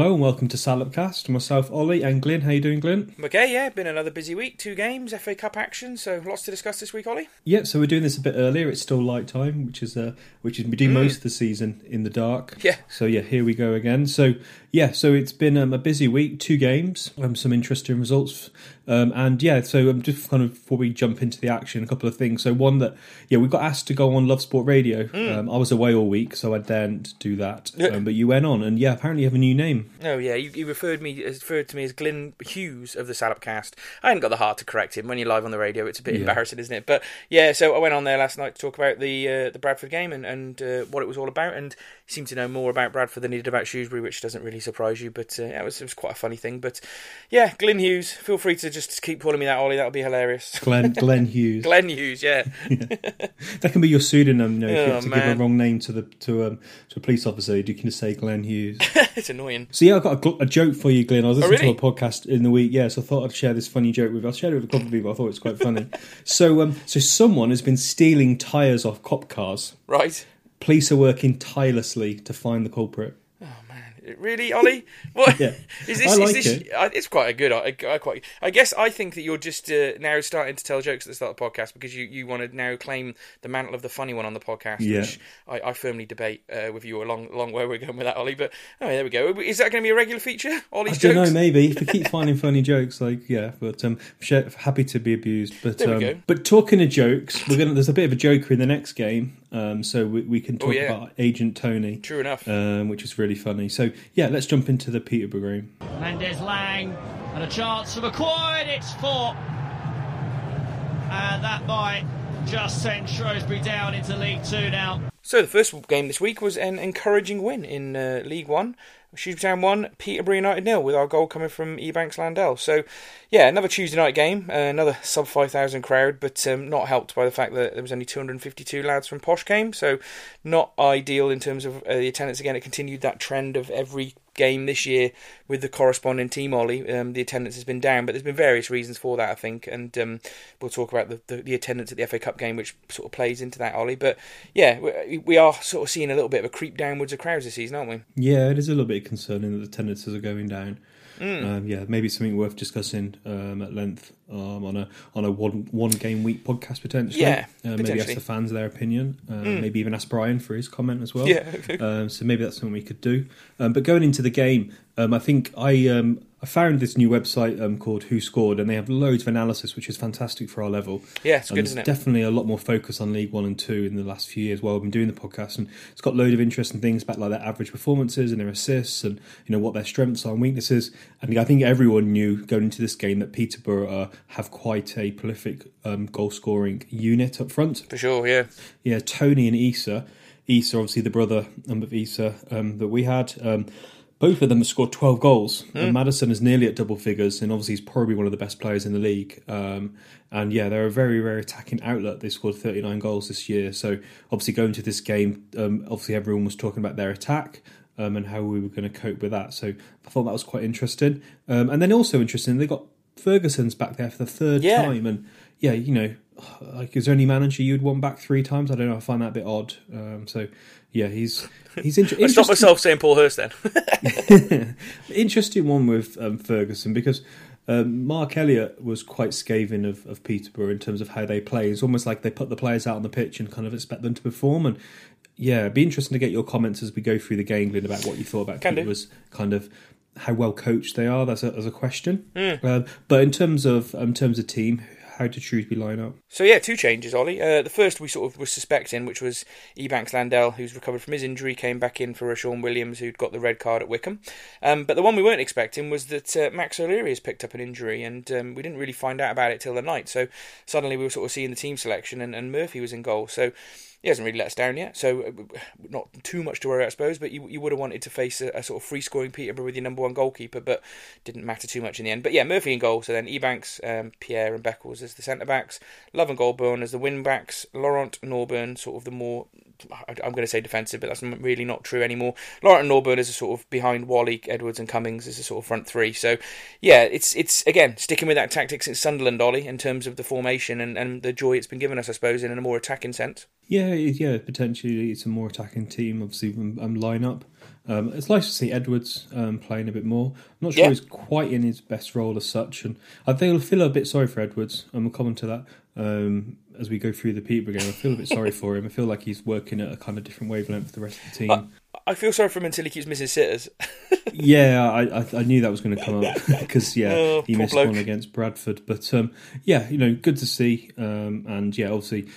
Hello and welcome to Salopcast. Myself, Ollie, and Glyn. How you doing, Glyn? Okay, yeah, been another busy week. Two games, FA Cup action, so lots to discuss this week, Ollie. Yeah, so we're doing this a bit earlier. It's still light time, which is uh, which is we do Mm. most of the season in the dark. Yeah. So yeah, here we go again. So yeah, so it's been um, a busy week. Two games, um, some interesting results, um, and yeah. So um, just kind of before we jump into the action, a couple of things. So one that yeah, we got asked to go on Love Sport Radio. Um, I was away all week, so I daren't do that. Mm. Um, but you went on, and yeah, apparently you have a new name. Oh yeah, you, you referred me referred to me as Glyn Hughes of the Salopcast. I hadn't got the heart to correct him when you're live on the radio. It's a bit Yeah. embarrassing, isn't it? But yeah, so I went on there last night to talk about the uh, the Bradford game and and uh, what it was all about. And seemed to know more about Bradford than he did about Shrewsbury, which doesn't really surprise you. But uh, yeah, it was it was quite a funny thing. But yeah, Glyn Hughes. Feel free to just keep calling me that, Ollie. That'll be hilarious. Glenn Glenn Hughes. Glenn Hughes, yeah. That can be your pseudonym. You know, if you Oh, have to give a wrong name to the to um to a police officer, you can just say Glenn Hughes. it's annoying. so yeah, I've got a, a joke for you, Glenn. I was listening Oh, really? to a podcast in the week, yeah, so I thought I'd share this funny joke with. you. I shared it with a couple of people. I thought it was quite funny. so um, so someone has been stealing tires off cop cars. Right. Police are working tirelessly to find the culprit. Oh man, really, Ollie? What Yeah. is this? I like is this? uh, It's quite a good. I, I quite. I guess I think that you're just uh, now starting to tell jokes at the start of the podcast because you, you want to now claim the mantle of the funny one on the podcast, Yeah. which I, I firmly debate uh, with you along along where we're going with that, Ollie. But oh, there we go. Is that going to be a regular feature? I don't jokes. know, maybe if we keep finding funny jokes, like yeah. But um, happy to be abused. But There we um, go. but talking of jokes, we're gonna. There's a bit of a joker in the next game, um, so we, we can talk Oh, yeah. about Agent Toney, True enough. um, which is really funny. So yeah, let's jump into the Peterborough game. Mendes Lang and a chance for McQuoid. It's four. And that might just send Shrewsbury down into League Two now. So the first game this week was an encouraging win in uh, League One. Shrewsbury Town won, Peterborough United nil, with our goal coming from Ebanks Landell. So, yeah, another Tuesday night game, uh, another sub five thousand crowd, but um, not helped by the fact that there was only two hundred and fifty two lads from Posh came. So, not ideal in terms of uh, the attendance. Again, it continued that trend of every game this year with the corresponding team. Ollie, um, the attendance has been down, but there's been various reasons for that, I think, and um, we'll talk about the, the, the attendance at the FA Cup game, which sort of plays into that, Ollie. But yeah, we, we are sort of seeing a little bit of a creep downwards of crowds this season, aren't we? Yeah, it is a little bit concerning that the attendances are going down. Hmm. Um, yeah, maybe something worth discussing um, at length um, on a on a one one game week podcast potentially. Yeah, uh, maybe ask. The fans their opinion. Uh, Maybe even ask Brian for his comment as well. Yeah. um, so maybe that's something we could do. Um, but going into the game, um, I think I um, I found this new website um, called Who Scored, and they have loads of analysis, which is fantastic for our level. Yeah, it's And good, isn't it? definitely a lot more focus on League One and Two in the last few years while we've been doing the podcast, and it's got loads of interesting things about like their average performances and their assists, and you know what their strengths are and weaknesses. And I think everyone knew going into this game that Peterborough uh, have quite a prolific um, goal scoring unit up front. For sure, yeah. Yeah, Toney and Eisa. Eisa, obviously the brother of Eisa um, that we had. Um, both of them have scored 12 goals. And Maddison is nearly at double figures, and obviously he's probably one of the best players in the league. Um, and yeah, they're a very, very attacking outlet. They scored 39 goals this year. So obviously going to this game, um, obviously everyone was talking about their attack. Um, and how we were going to cope with that. So I thought that was quite interesting. Um, and then also interesting, they got Ferguson's back there for the third Yeah. time. And yeah, you know, like is there any manager you'd want back three times? I don't know. I find that a bit odd. Um, so yeah, he's he's inter- I interesting. myself saying Paul Hurst then. interesting one with um, Ferguson because um, Mark Elliott was quite scathing of, of Peterborough in terms of how they play. It's almost like they put the players out on the pitch and kind of expect them to perform. And yeah, it'd be interesting to get your comments as we go through the game, Glyn, about what you thought about Can do. Kind of how well coached they are. That's a, as a question. Hmm. Um, but in terms of in terms of team, how did Shrewsbury line up? So yeah, two changes, Ollie. Uh, the first we sort of were suspecting, which was Ebanks Landell, who's recovered from his injury, came back in for Sean Williams, who'd got the red card at Wycombe. Um, but the one we weren't expecting was that uh, Max O'Leary has picked up an injury, and um, we didn't really find out about it till the night. So suddenly we were sort of seeing the team selection, and, and Murphy was in goal. So he hasn't really let us down yet, so uh, not too much to worry, about, I suppose. But you, you would have wanted to face a, a sort of free scoring Peterborough with your number one goalkeeper, but didn't matter too much in the end. But yeah, Murphy in goal. So then Ebanks, um, Pierre, and Beckles as the centre backs, Love and Golbourne as the wing backs, Laurent Norburn, sort of the more I'm going to say defensive, but that's really not true anymore. Laurent and Norburn is a sort of behind Whalley, Edwards, and Cummings is a sort of front three. So, yeah, it's it's again sticking with that tactic since Sunderland, Ollie, in terms of the formation and, and the joy it's been given us, I suppose, in a more attacking sense. Yeah, yeah, potentially it's a more attacking team, obviously, um, um, line up. Um, it's nice to see Edwards um, playing a bit more. I'm not sure Yeah. he's quite in his best role as such, and I think I feel a bit sorry for Edwards. and we'll come on to that um, as we go through the Peterborough game. I feel a bit sorry for him. I feel like he's working at a kind of different wavelength for the rest of the team. Uh, I feel sorry for him until he keeps missing sitters. yeah, I, I I knew that was going to come up because yeah, Oh, he missed bloke. one against Bradford. But um, yeah, you know, good to see. Um, and yeah, obviously,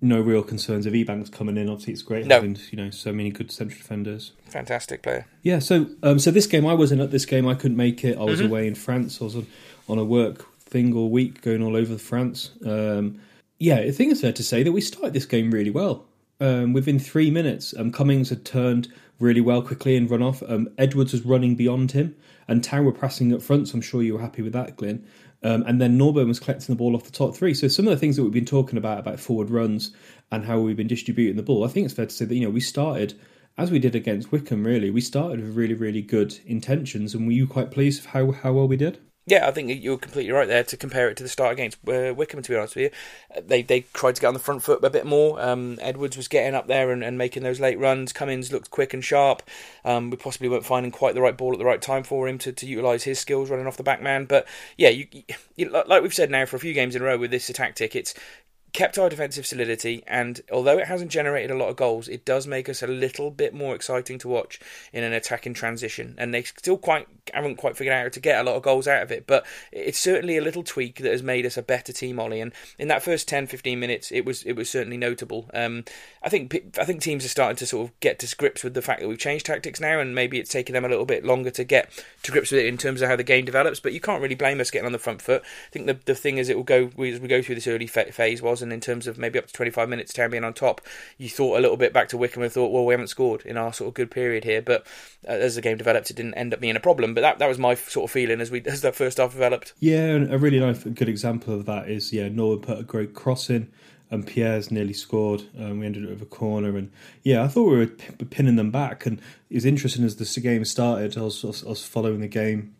no real concerns of Ebanks coming in. Obviously, it's great No. having you know so many good central defenders. Fantastic player. Yeah, so um, so this game I wasn't at this game. I couldn't make it. I was Mm-hmm. away in France. I was on, on a work thing all week, going all over France. Um, yeah, I think it's fair to say that we started this game really well. Um, within three minutes, um, Cummings had turned really well quickly and run off. Um, Edwards was running beyond him, and Town were pressing up front. So I'm sure you were happy with that, Glenn. Um, and then Norburn was collecting the ball off the top three. So some of the things that we've been talking about about forward runs and how we've been distributing the ball, I think it's fair to say that you know we started as we did against Wycombe. Really, we started with really really good intentions, and were you quite pleased with how how well we did? Yeah, I think you're completely right there to compare it to the start against uh, Wycombe. To be honest with you, Uh, they they tried to get on the front foot a bit more. Um, Edwards was getting up there and, and making those late runs. Cummings looked quick and sharp. Um, we possibly weren't finding quite the right ball at the right time for him to, to utilise his skills running off the back man. But yeah, you, you, like like we've said now for a few games in a row with this tactic, it's kept our defensive solidity, and although it hasn't generated a lot of goals, it does make us a little bit more exciting to watch in an attacking transition. And they still quite haven't quite figured out how to get a lot of goals out of it, but it's certainly a little tweak that has made us a better team, Ollie. And in that first 10, 15 minutes, it was it was certainly notable. Um, I think I think teams are starting to sort of get to grips with the fact that we've changed tactics now, and maybe it's taken them a little bit longer to get to grips with it in terms of how the game develops. But you can't really blame us getting on the front foot. I think the the thing is it will go as we go through this early phase was, and in terms of maybe up to 25 minutes, Town being on top, you thought a little bit back to Wycombe and thought, well, we haven't scored in our sort of good period here. But uh, as the game developed, it didn't end up being a problem. But that, that was my sort of feeling as we as that first half developed. Yeah, a really nice, good example of that is yeah, Norwood put a great cross in, and Pierre's nearly scored. Um, we ended up with a corner, and yeah, I thought we were pinning them back. And it was interesting as the game started. I was, I was following the game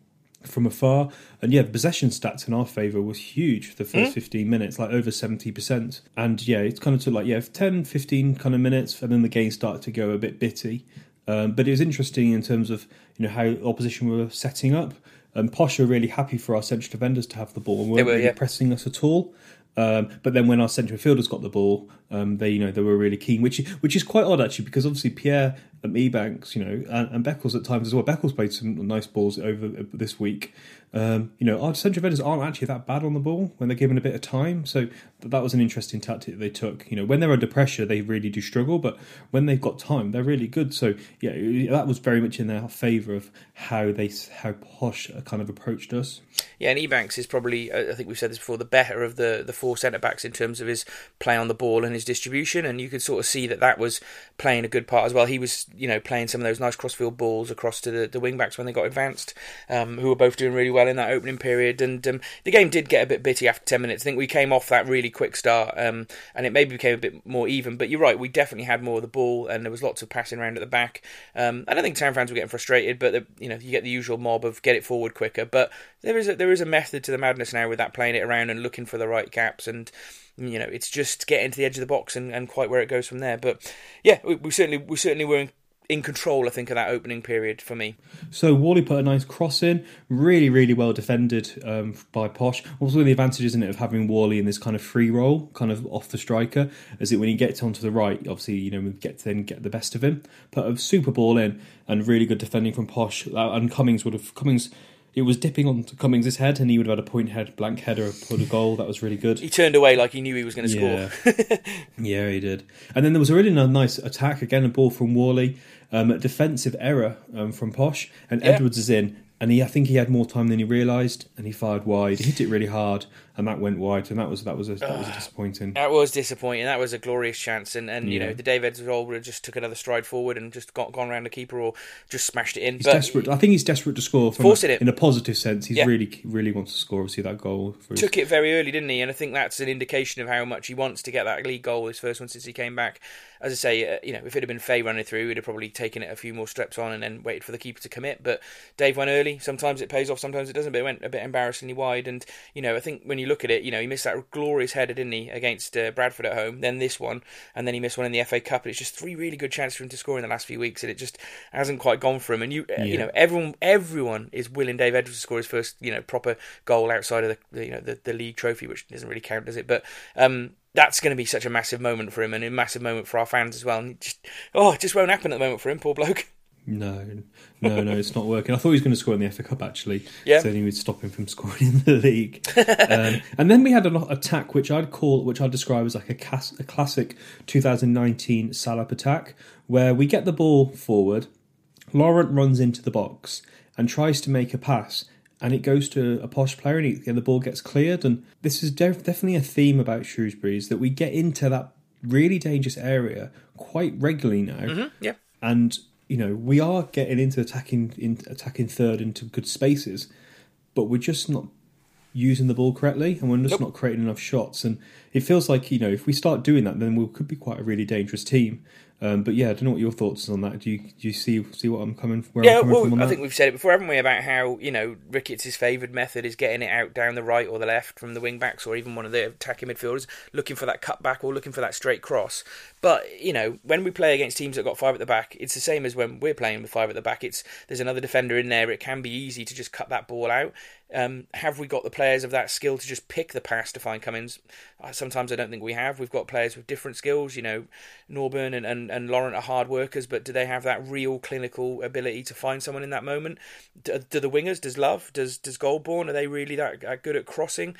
from afar, and yeah, the possession stats in our favour was huge for the first 15 minutes, like over 70%. And yeah, it's kind of took like yeah, 10, 15 kind of minutes, and then the game started to go a bit bitty. Um, but it was interesting in terms of you know how opposition were setting up. And Posh were really happy for our central defenders to have the ball and weren't were, really yeah. pressing us at all. Um, but then when our central midfielders got the ball, um, they you know they were really keen, which which is quite odd actually because obviously Pierre um, Ebanks, you know, and, and Beckles at times as well. Beckles played some nice balls over uh, this week. Um, you know, our central defenders aren't actually that bad on the ball when they're given a bit of time. So th- that was an interesting tactic that they took. You know, when they're under pressure, they really do struggle, but when they've got time, they're really good. So yeah, that was very much in their favour of how they how Posh kind of approached us. Yeah, and Ebanks is probably, I think we've said this before, the better of the, the four centre backs in terms of his play on the ball and his distribution. And you could sort of see that that was playing a good part as well. He was, you know, playing some of those nice crossfield balls across to the, the wing backs when they got advanced, um, who were both doing really well in that opening period. And um, the game did get a bit bitty after 10 minutes. I think we came off that really quick start um, and it maybe became a bit more even. But you're right, we definitely had more of the ball and there was lots of passing around at the back. Um, I don't think Town fans were getting frustrated, but the, you know, you get the usual mob of get it forward quicker. But there is a, there is a method to the madness now with that playing it around and looking for the right gaps and you know it's just getting to the edge of the box and, and quite where it goes from there but yeah we, we certainly we certainly were in, in control I think of that opening period for me So Whalley put a nice cross in, really, really well defended um, by Posh. Also, the advantage, isn't it, of having Whalley in this kind of free role, kind of off the striker, is that when he gets onto the right, obviously, you know, we get to then get the best of him. Put a super ball in and really good defending from Posh. And Cummings would have Cummings. It was dipping onto Cummings' head, and he would have had a point head, blank header, put a goal. That was really good. he turned away like he knew he was going to Yeah. score Yeah, he did. And then there was a really ni- nice attack again, a ball from Whalley, um, a defensive error um, from Posh, and Yeah. Edwards is in, and he I think he had more time than he realised, and he fired wide, he hit it really hard, and that went wide, and that was that was a, that was a disappointing. That was disappointing. That was a glorious chance, and, and you Yeah. know the Dave Edwards goal would have just took another stride forward and just got gone around the keeper or just smashed it in. He's but desperate. I think he's desperate to score. Forcing it. in a positive sense. He Yeah. really, really wants to score. Obviously, that goal. For his- took it very early, didn't he? And I think that's an indication of how much he wants to get that league goal, his first one since he came back. As I say, uh, you know, if it had been Faye running through, he'd have probably taken it a few more steps on and then waited for the keeper to commit. But Dave went early. Sometimes it pays off, sometimes it doesn't. But it went a bit embarrassingly wide. And you know, I think when you look at it, you know, he missed that glorious header, didn't he, against uh, Bradford at home? Then this one, and then he missed one in the FA Cup. And it's just three really good chances for him to score in the last few weeks, and it just hasn't quite gone for him. And you, uh, you know, everyone, everyone is willing Dave Edwards to score his first, you know, proper goal outside of the, you know, the, the league trophy, which doesn't really count, does it? But um, that's going to be such a massive moment for him and a massive moment for our fans as well. And just, oh, it just won't happen at the moment for him, poor bloke. No, no, no, it's not working. I thought he was going to score in the FA Cup actually. Yeah. So then he would stop him from scoring in the league. um, and then we had an attack which I'd call, which I'd describe as like a, cas- a classic 2019 Salop attack, where we get the ball forward, Laurent runs into the box and tries to make a pass. And it goes to a posh player, and, he, and the ball gets cleared. And this is def- definitely a theme about Shrewsbury: is that we get into that really dangerous area quite regularly now Yeah. and you know we are getting into attacking in attacking third into good spaces, but we're just not using the ball correctly, and we're just not creating enough shots. And it feels like you know if we start doing that, then we could be quite a really dangerous team. Um, but yeah, I don't know what your thoughts are on that. Do you do you see see what I'm coming where Yeah, I'm coming well, from I that? think we've said it before, haven't we, about how you know Ricketts' favoured method is getting it out down the right or the left from the wing backs or even one of the attacking midfielders, looking for that cut back or looking for that straight cross. But you know, when we play against teams that got five at the back, it's the same as when we're playing with five at the back. It's there's another defender in there. It can be easy to just cut that ball out. Um, have we got the players of that skill to just pick the pass to find Cummings? Sometimes I don't think we have. We've got players with different skills. You know, Norburn and, and, and Laurent are hard workers, but do they have that real clinical ability to find someone in that moment? Do, do the wingers, does Love, does does Golbourne, are they really that, that good at crossing?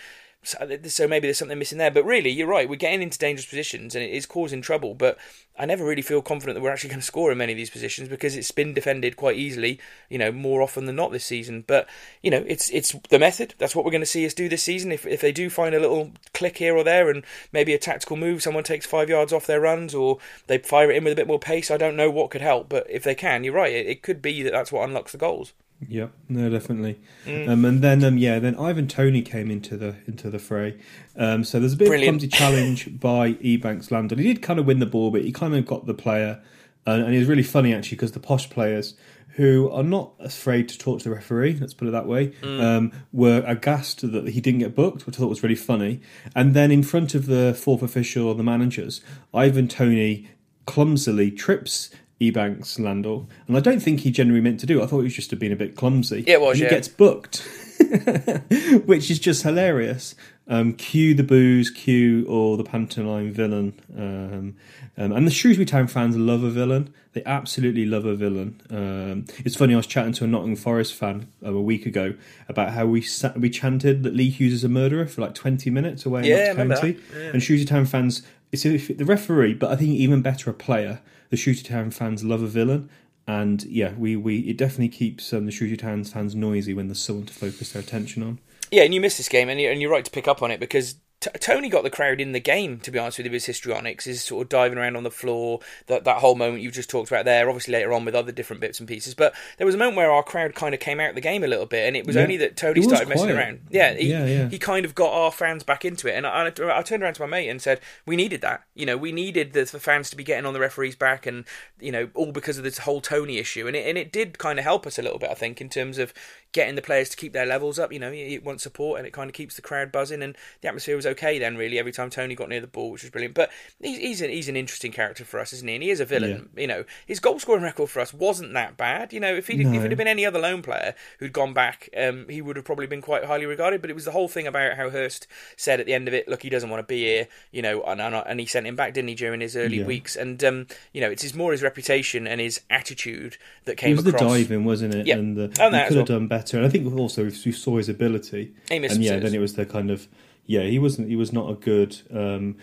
So, maybe there's something missing there. But really, you're right. We're getting into dangerous positions and it is causing trouble. But I never really feel confident that we're actually going to score in many of these positions because it's been defended quite easily, you know, more often than not this season. But you know, it's it's the method. That's what we're going to see us do this season. If if they do find a little click here or there and maybe a tactical move, someone takes five yards off their runs or they fire it in with a bit more pace. I don't know what could help, but if they can, you're right. It, it could be that that's what unlocks the goals. Yeah, no, definitely. Mm. Um, and then, um, yeah, then Ivan Toney came into the into the fray. Um, so there's a bit Brilliant. of clumsy challenge by Ebanks Landell. He did kind of win the ball, but he kind of got the player, and, and it was really funny actually because the posh players who are not afraid to talk to the referee, let's put it that way, Mm. um, were aghast that he didn't get booked, which I thought was really funny. And then in front of the fourth official and the managers, Ivan Toney clumsily trips Ebanks Landell, and I don't think he genuinely meant to do it. I thought he was just being a bit clumsy. Yeah, it was, And yeah. He gets booked, which is just hilarious. Um, cue the booze, cue or the pantomime villain. Um, um, and the Shrewsbury Town fans love a villain. They absolutely love a villain. Um, it's funny. I was chatting to a Nottingham Forest fan um, a week ago about how we sat, we chanted that Lee Hughes is a murderer for like twenty minutes away Yeah, in Notts County. Yeah. And Shrewsbury Town fans, it's the referee, but I think even better a player. The Shrewsbury Town fans love a villain. And yeah, we, we it definitely keeps um, the Shrewsbury Town fans noisy when there's someone to focus their attention on. Yeah, and you missed this game, and you're right to pick up on it because T- Toney got the crowd in the game. To be honest with you, his histrionics, his sort of diving around on the floor, that that whole moment you've just talked about there. Obviously later on with other different bits and pieces, but there was a moment where our crowd kind of came out of the game a little bit, and it was Yeah. only that Toney started messing around. Yeah, he, Yeah, yeah. he kind of got our fans back into it, and I, I, I turned around to my mate and said, "We needed that. You know, we needed the, the fans to be getting on the referees' back, and you know, all because of this whole Toney issue, and it and it did kind of help us a little bit, I think, in terms of getting the players to keep their levels up. You know, you, wants support, and it kind of keeps the crowd buzzing, and the atmosphere was okay then, really, every time Toney got near the ball, which was brilliant. But he's he's an, he's an interesting character for us, isn't he? And he is a villain. You know, his goal scoring record for us wasn't that bad. You know, if he No. if it had been any other lone player who'd gone back, um, he would have probably been quite highly regarded. But it was the whole thing about how Hurst said at the end of it, look, he doesn't want to be here. You know, and and, he sent him back, didn't he, during his early Yeah. weeks? And um, you know, it's his more his reputation and his attitude that came It was across. the diving, wasn't it? Yeah. And the, And he that could have done better. And I think also we saw his ability. And yeah, then it was the kind of yeah, he wasn't he was not a good. Um,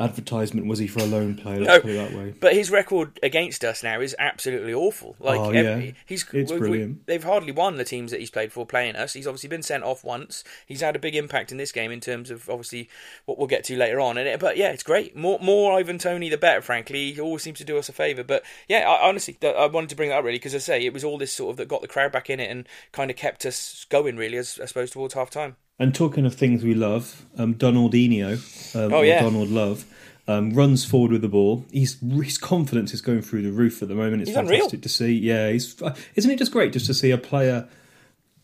advertisement was he for a lone player? Let's No. put it that way. But his record against us now is absolutely awful. Like, Oh, ev- yeah. he's It's we- we- brilliant. they've hardly won the teams that he's played for playing us. He's obviously been sent off once. He's had a big impact in this game in terms of obviously what we'll get to later on. And it, but yeah, it's great. More more Ivan Toney, the better. Frankly, he always seems to do us a favour. But yeah, I, honestly, I wanted to bring that up really because I say it was all this sort of that got the crowd back in it and kind of kept us going really, as I suppose towards half time. And talking of things we love, um, Donaldinho, um, Oh, yeah. Donald Love, um, runs forward with the ball. He's his confidence is going through the roof at the moment. It's He's unreal. fantastic to see. Yeah, he's uh, isn't it just great just to see a player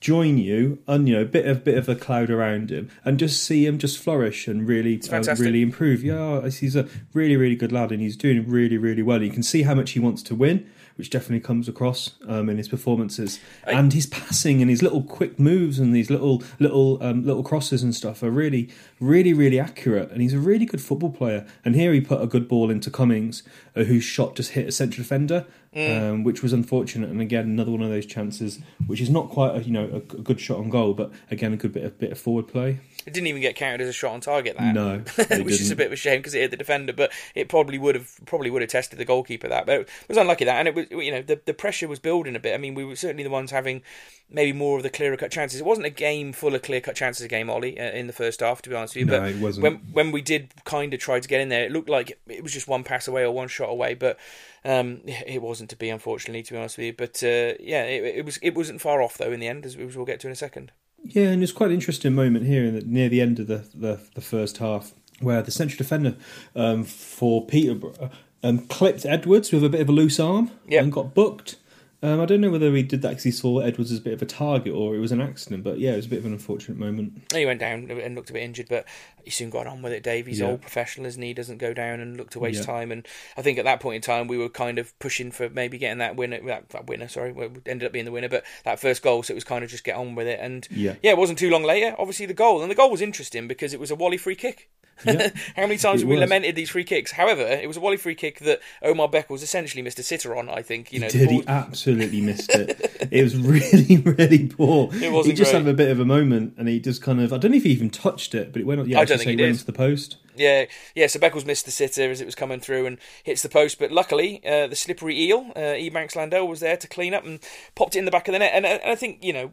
join you and you know bit of bit of a cloud around him and just see him just flourish and really uh, really improve. Yeah, he's a really really good lad and he's doing really really well. You can see how much he wants to win. Which definitely comes across um, in his performances, and his passing and his little quick moves and these little little um, little crosses and stuff are really, really, really accurate. And he's a really good football player. And here he put a good ball into Cummings, uh, whose shot just hit a central defender, um, which was unfortunate. And again, another one of those chances, which is not quite a you know a, a good shot on goal, but again a good bit of bit of forward play. It didn't even get counted as a shot on target. That No, which they is a bit of a shame because it hit the defender, but it probably would have probably would have tested the goalkeeper that. But it was unlucky that, and it was you know the the pressure was building a bit. I mean, we were certainly the ones having maybe more of the clearer cut chances. It wasn't a game full of clear cut chances. Game, Ollie, uh, in the first half, to be honest with you. No, but it wasn't. when when we did kind of try to get in there, it looked like it was just one pass away or one shot away, but. Um, it wasn't to be, unfortunately, to be honest with you. But uh, yeah, it, it was. It wasn't far off though in the end, as we'll get to in a second. Yeah, and it's quite an interesting moment here in the, near the end of the, the, the first half where the central defender um, for Peterborough um, clipped Edwards with a bit of a loose arm Yep. and got booked. Um, I don't know whether he did that because he saw Edwards as a bit of a target or it was an accident, but yeah, it was a bit of an unfortunate moment. He went down and looked a bit injured, but he soon got on with it. Dave, he's Yeah. old professional, isn't he? He doesn't go down and look to waste Yeah. time. And I think at that point in time, we were kind of pushing for maybe getting that winner. That, that winner, sorry, ended up being the winner, but that first goal. So it was kind of just get on with it. And Yeah. yeah, it wasn't too long later. Obviously, the goal, and the goal was interesting because it was a Whalley free kick. Yeah. How many times have we was. lamented these free kicks? However, it was a Whalley free kick that Omar Beckles essentially missed a sitter on. I think you know. the Did he absolutely missed it? It was really, really poor. It wasn't he just great. had a bit of a moment, and he just kind of I don't know if he even touched it, but it went. Yeah, I I don't think say he went into the post. Yeah, yeah. So Beckles missed the sitter as it was coming through and hits the post, but luckily uh, the slippery eel, uh, Ebanks Landell, was there to clean up and popped it in the back of the net. And, uh, and I think you know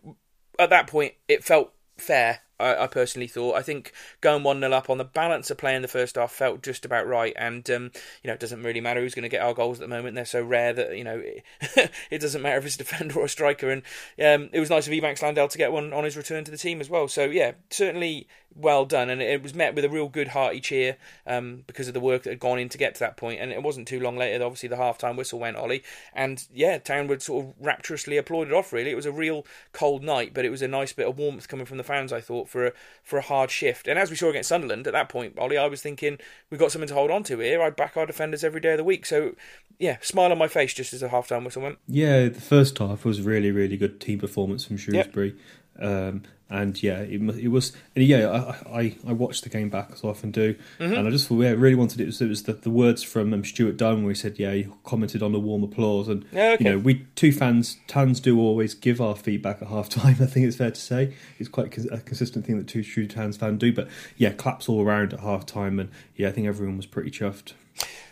at that point it felt fair. I, I personally thought. I think going one 0 up on the balance of play in the first half felt just about right. And um, you know it doesn't really matter who's going to get our goals at the moment. They're so rare that you know it, it doesn't matter if it's a defender or a striker. And um, it was nice of Ebanks Landell to get one on his return to the team as well. So yeah, certainly well done, and it was met with a real good hearty cheer um, because of the work that had gone in to get to that point. And it wasn't too long later, obviously, the half time whistle went, Ollie, and yeah, Townwood sort of rapturously applauded off. Really, it was a real cold night, but it was a nice bit of warmth coming from the fans. I thought for a for a hard shift, and as we saw against Sunderland at that point, Ollie, I was thinking we've got something to hold on to here. I'd back our defenders every day of the week. So yeah, smile on my face just as the half time whistle went. Yeah, the first half was really, really good team performance from Shrewsbury. Um, and yeah, it, it was. And yeah, I, I I watched the game back as I often do, Mm-hmm. and I just yeah, really wanted it. Was, it was the, the words from um, Stuart Dunn where he said, "Yeah, he commented on the warm applause." And okay. you know, we two fans, fans do always give our feedback at half time. I think it's fair to say it's quite a consistent thing that two Towns fans do. But yeah, claps all around at half time, and yeah, I think everyone was pretty chuffed.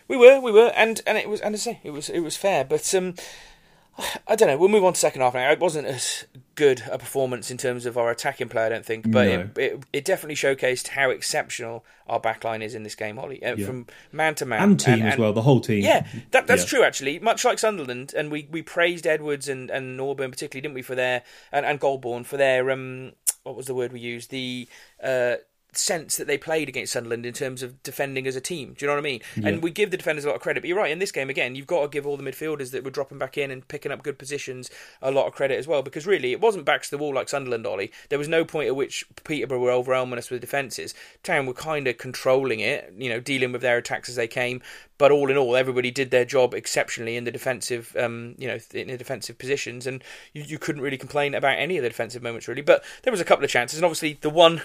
We were, we were, and and it was, and I say it was, it was fair, but um, I don't know. We'll move on to second half now. It wasn't as good a performance in terms of our attacking play, I don't think, but No. it, it it definitely showcased how exceptional our backline is in this game, Ollie, uh, Yeah. from man to man And team as well, the whole team. Yeah, that, that's Yeah. true actually. Much like Sunderland, and we, we praised Edwards and and Norburn particularly, didn't we, for their and, and Golbourne for their um what was the word we used the uh sense that they played against Sunderland in terms of defending as a team. Do you know what I mean? And we give the defenders a lot of credit. But you're right. In this game again, you've got to give all the midfielders that were dropping back in and picking up good positions a lot of credit as well. Because really, it wasn't backs to the wall like Sunderland, Ollie. There was no point at which Peterborough were overwhelming us with defences. Town were kind of controlling it, you know, dealing with their attacks as they came. But all in all, everybody did their job exceptionally in the defensive, um, you know, in the defensive positions, and you, you couldn't really complain about any of the defensive moments really. But there was a couple of chances, and obviously the one,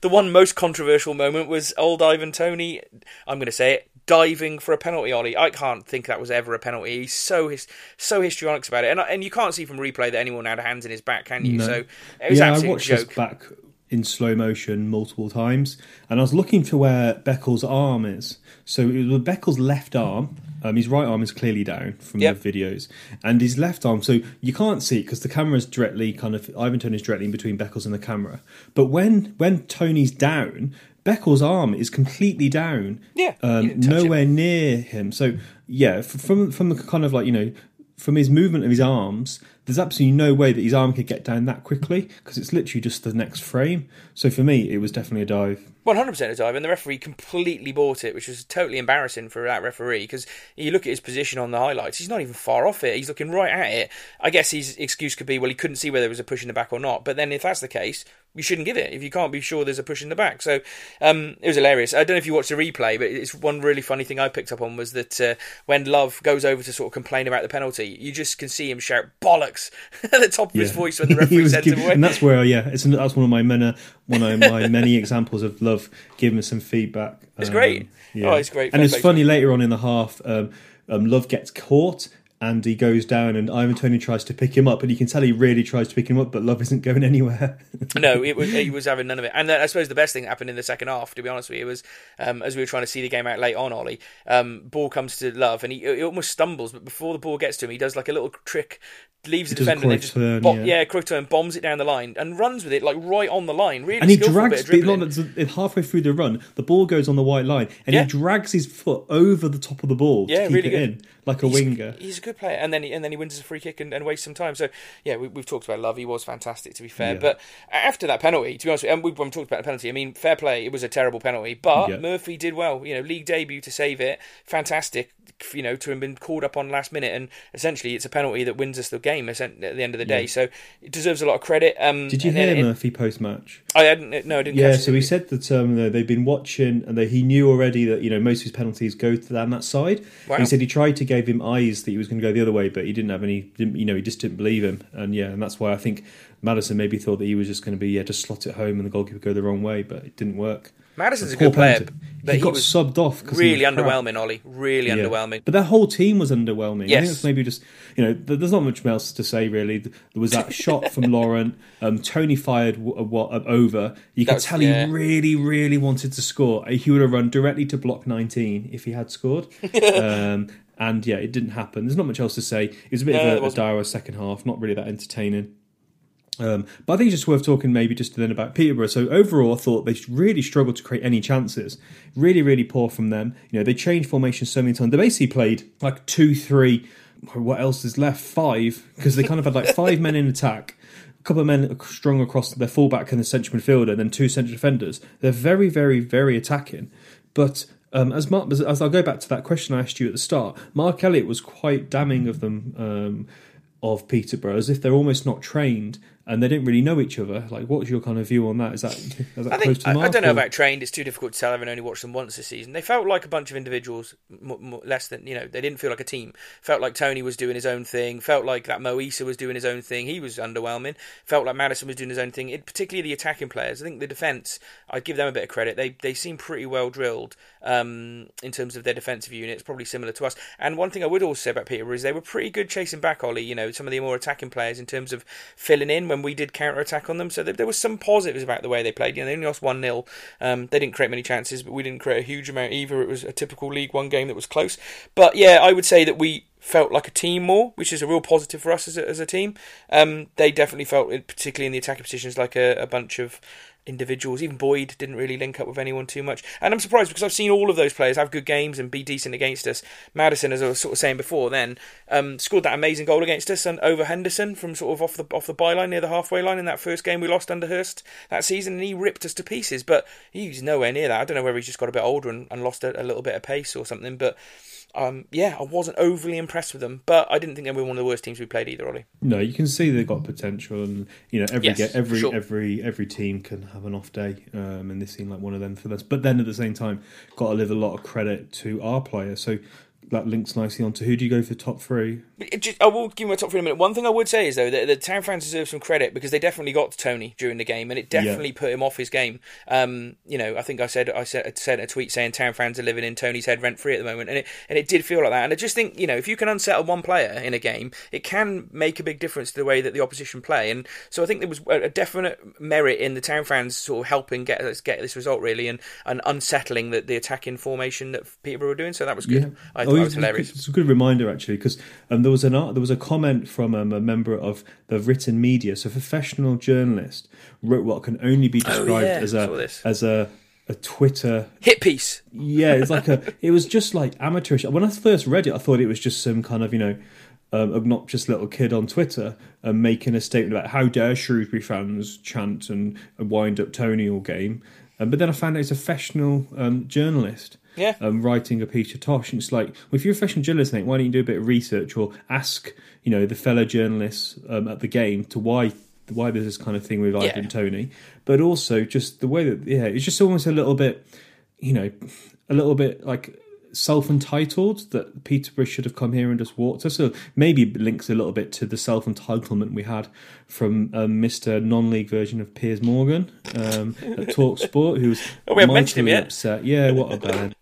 the one most controversial moment was old Ivan Toney. I'm going to say it. Diving for a penalty, Ollie. I can't think that was ever a penalty. He's so his, so histrionic about it, and and you can't see from replay that anyone had hands in his back, can you? No. So it was yeah, I absolute watched joke. back in slow motion multiple times, and I was looking for where Beckel's arm is. So it was Beckel's left arm. Um, his right arm is clearly down from Yep. the videos, and his left arm. So you can't see it because the camera is directly kind of Ivan Toney's directly in between Beckles and the camera. But when when Toney's down, Beckel's arm is completely down. Yeah, um, nowhere near him. So yeah, f- from from the kind of like you know from his movement of his arms, there's absolutely no way that his arm could get down that quickly because it's literally just the next frame. So for me, it was definitely a dive. One hundred percent a dive, and the referee completely bought it, which was totally embarrassing for that referee. Because you look at his position on the highlights; he's not even far off it. He's looking right at it. I guess his excuse could be, well, he couldn't see whether there was a push in the back or not. But then, if that's the case, you shouldn't give it if you can't be sure there's a push in the back. So um, it was hilarious. I don't know if you watched the replay, but it's one really funny thing I picked up on was that uh, when Love goes over to sort of complain about the penalty, you just can see him shout bollocks at the top of his voice when the referee sends giv- him away. and that's where yeah, it's that's one of my many one of my many examples of love giving some feedback. It's Um, great. Oh, it's great. and it's funny later on in the half. Um, um, love gets caught. And he goes down, and Ivan Toney tries to pick him up, and you can tell he really tries to pick him up, but Love isn't going anywhere. no, it was, he was having none of it. And I suppose the best thing that happened in the second half, to be honest with you, was um, as we were trying to see the game out late on, Ollie, um, ball comes to Love and he, he almost stumbles, but before the ball gets to him, he does like a little trick, leaves the He defender and then just turn, bo- yeah. yeah, turn, bombs it down the line and runs with it like right on the line. Really and he drags, bit of but dribbling. not- it's halfway through the run, the ball goes on the white line, and Yeah. he drags his foot over the top of the ball Yeah, to keep really it good. in, like a He's- winger. He's a good player, and then he, and then he wins a free kick and, and wastes some time. So yeah, we, we've talked about Love. He was fantastic, to be fair. Yeah. But after that penalty, to be honest, with you, and we've when we talked about the penalty. I mean, fair play. It was a terrible penalty, but Yeah. Murphy did well. You know, league debut to save it, fantastic. You know, to have been called up on last minute, and essentially it's a penalty that wins us the game at the end of the day. Yeah. So it deserves a lot of credit. Um, Did you hear it- Murphy post match? I hadn't. No, I didn't. Yeah, so it. he said that um, they've been watching and that he knew already that you know most of his penalties go to down that side. Wow. And he said he tried to give him eyes that he was going to go the other way, but he didn't have any. Didn't, you know, he just didn't believe him, and yeah, and that's why I think Maddison maybe thought that he was just going to be yeah, just slot it home and the goalkeeper go the wrong way, but it didn't work. Maddison's a Poor good player, penalty. but he, he got subbed off really underwhelming. Ollie, really Yeah. underwhelming. But their whole team was underwhelming. I Yes. think it's maybe just you know there's not much else to say really. There was that shot from Laurent. Um, Toney fired w- w- w- over. You could That's- tell yeah. he really, really wanted to score. He would have run directly to block 19 if he had scored. um, and yeah, it didn't happen. There's not much else to say. It was a bit there of a, a wasn't. second half. Not really that entertaining. Um, but I think it's just worth talking maybe just then about Peterborough. So overall, I thought they really struggled to create any chances. Really, really poor from them. You know, they changed formation so many times. They basically played like two, three. What else is left? Five because they kind of had like five men in attack. A couple of men strung across their fullback and the central midfielder, and then two central defenders. They're very, very, very attacking. But um, as Mark, as, I'll go back to that question I asked you at the start, Mark Elliott was quite damning of them. Um, of Peterborough as if they're almost not trained and they didn't really know each other. Like, what's your kind of view on that? Is that, is that I close think to I, mark? I don't know or- about trained. It's too difficult to tell. Having only watched them once this season, they felt like a bunch of individuals, m- m- less than you know. They didn't feel like a team. Felt like Toney was doing his own thing. Felt like that Mo Eisa was doing his own thing. He was underwhelming. Felt like Maddison was doing his own thing. It, particularly the attacking players. I think the defence. I'd give them a bit of credit. They they seem pretty well drilled um, in terms of their defensive units. Probably similar to us. And one thing I would also say about Peterborough is they were pretty good chasing back Ollie. You know some of the more attacking players in terms of filling in when we did counter attack on them. So there, there was some positives about the way they played. You know, they only lost one 0 um, They didn't create many chances, but we didn't create a huge amount either. It was a typical League One game that was close. But yeah, I would say that we felt like a team more, which is a real positive for us as a, as a team. Um, they definitely felt, particularly in the attacking positions, like a, a bunch of individuals. Even Boyd didn't really link up with anyone too much. And I'm surprised because I've seen all of those players have good games and be decent against us. Maddison, as I was sort of saying before, then um, scored that amazing goal against us and over Henderson from sort of off the off the byline near the halfway line in that first game we lost under Hurst that season, and he ripped us to pieces. But he's nowhere near that. I don't know whether he's just got a bit older and, and lost a, a little bit of pace or something, but. Um, yeah, I wasn't overly impressed with them, but I didn't think they were one of the worst teams we played either, Ollie. No, you can see they've got potential, and you know every Yes, every sure. every every team can have an off day, um, and this seemed like one of them for this. But then at the same time, got to give a lot of credit to our players. So that links nicely onto who do you go for top three? Just, I will give you my top three in a minute. One thing I would say is though that the town fans deserve some credit because they definitely got to Toney during the game, and it definitely yeah. put him off his game. Um, you know, I think I said I said said a tweet saying town fans are living in Toney's head rent free at the moment, and it and it did feel like that. And I just think you know if you can unsettle one player in a game, it can make a big difference to the way that the opposition play. And so I think there was a definite merit in the town fans sort of helping get us get this result really, and, and unsettling the, the attacking formation that Peterborough were doing. So that was good. Yeah. I thought oh, was hilarious. It's a good reminder actually because um, there was an there was a comment from um, a member of the written media, so a professional journalist wrote what can only be described oh, yeah. as a as a a Twitter hit piece. Yeah, it's like a. it was just like amateurish. When I first read it, I thought it was just some kind of you know um, obnoxious little kid on Twitter um, making a statement about how dare Shrewsbury fans chant and, and wind up Toney all game. Um, but then I found out he's a professional um, journalist. Yeah. Um, writing a piece of tosh. And it's like, well, if you're a professional journalist, mate, why don't you do a bit of research or ask, you know, the fellow journalists um, at the game to why why there's this kind of thing with Ivan yeah. Toney, but also just the way that yeah, it's just almost a little bit, you know, a little bit like self entitled that Peterborough should have come here and just walked us. So maybe links a little bit to the self entitlement we had from um, Mr. Non League version of Piers Morgan um, at Talk Sport, who was oh, we haven't mentioned him yet. upset. Yeah, what a bad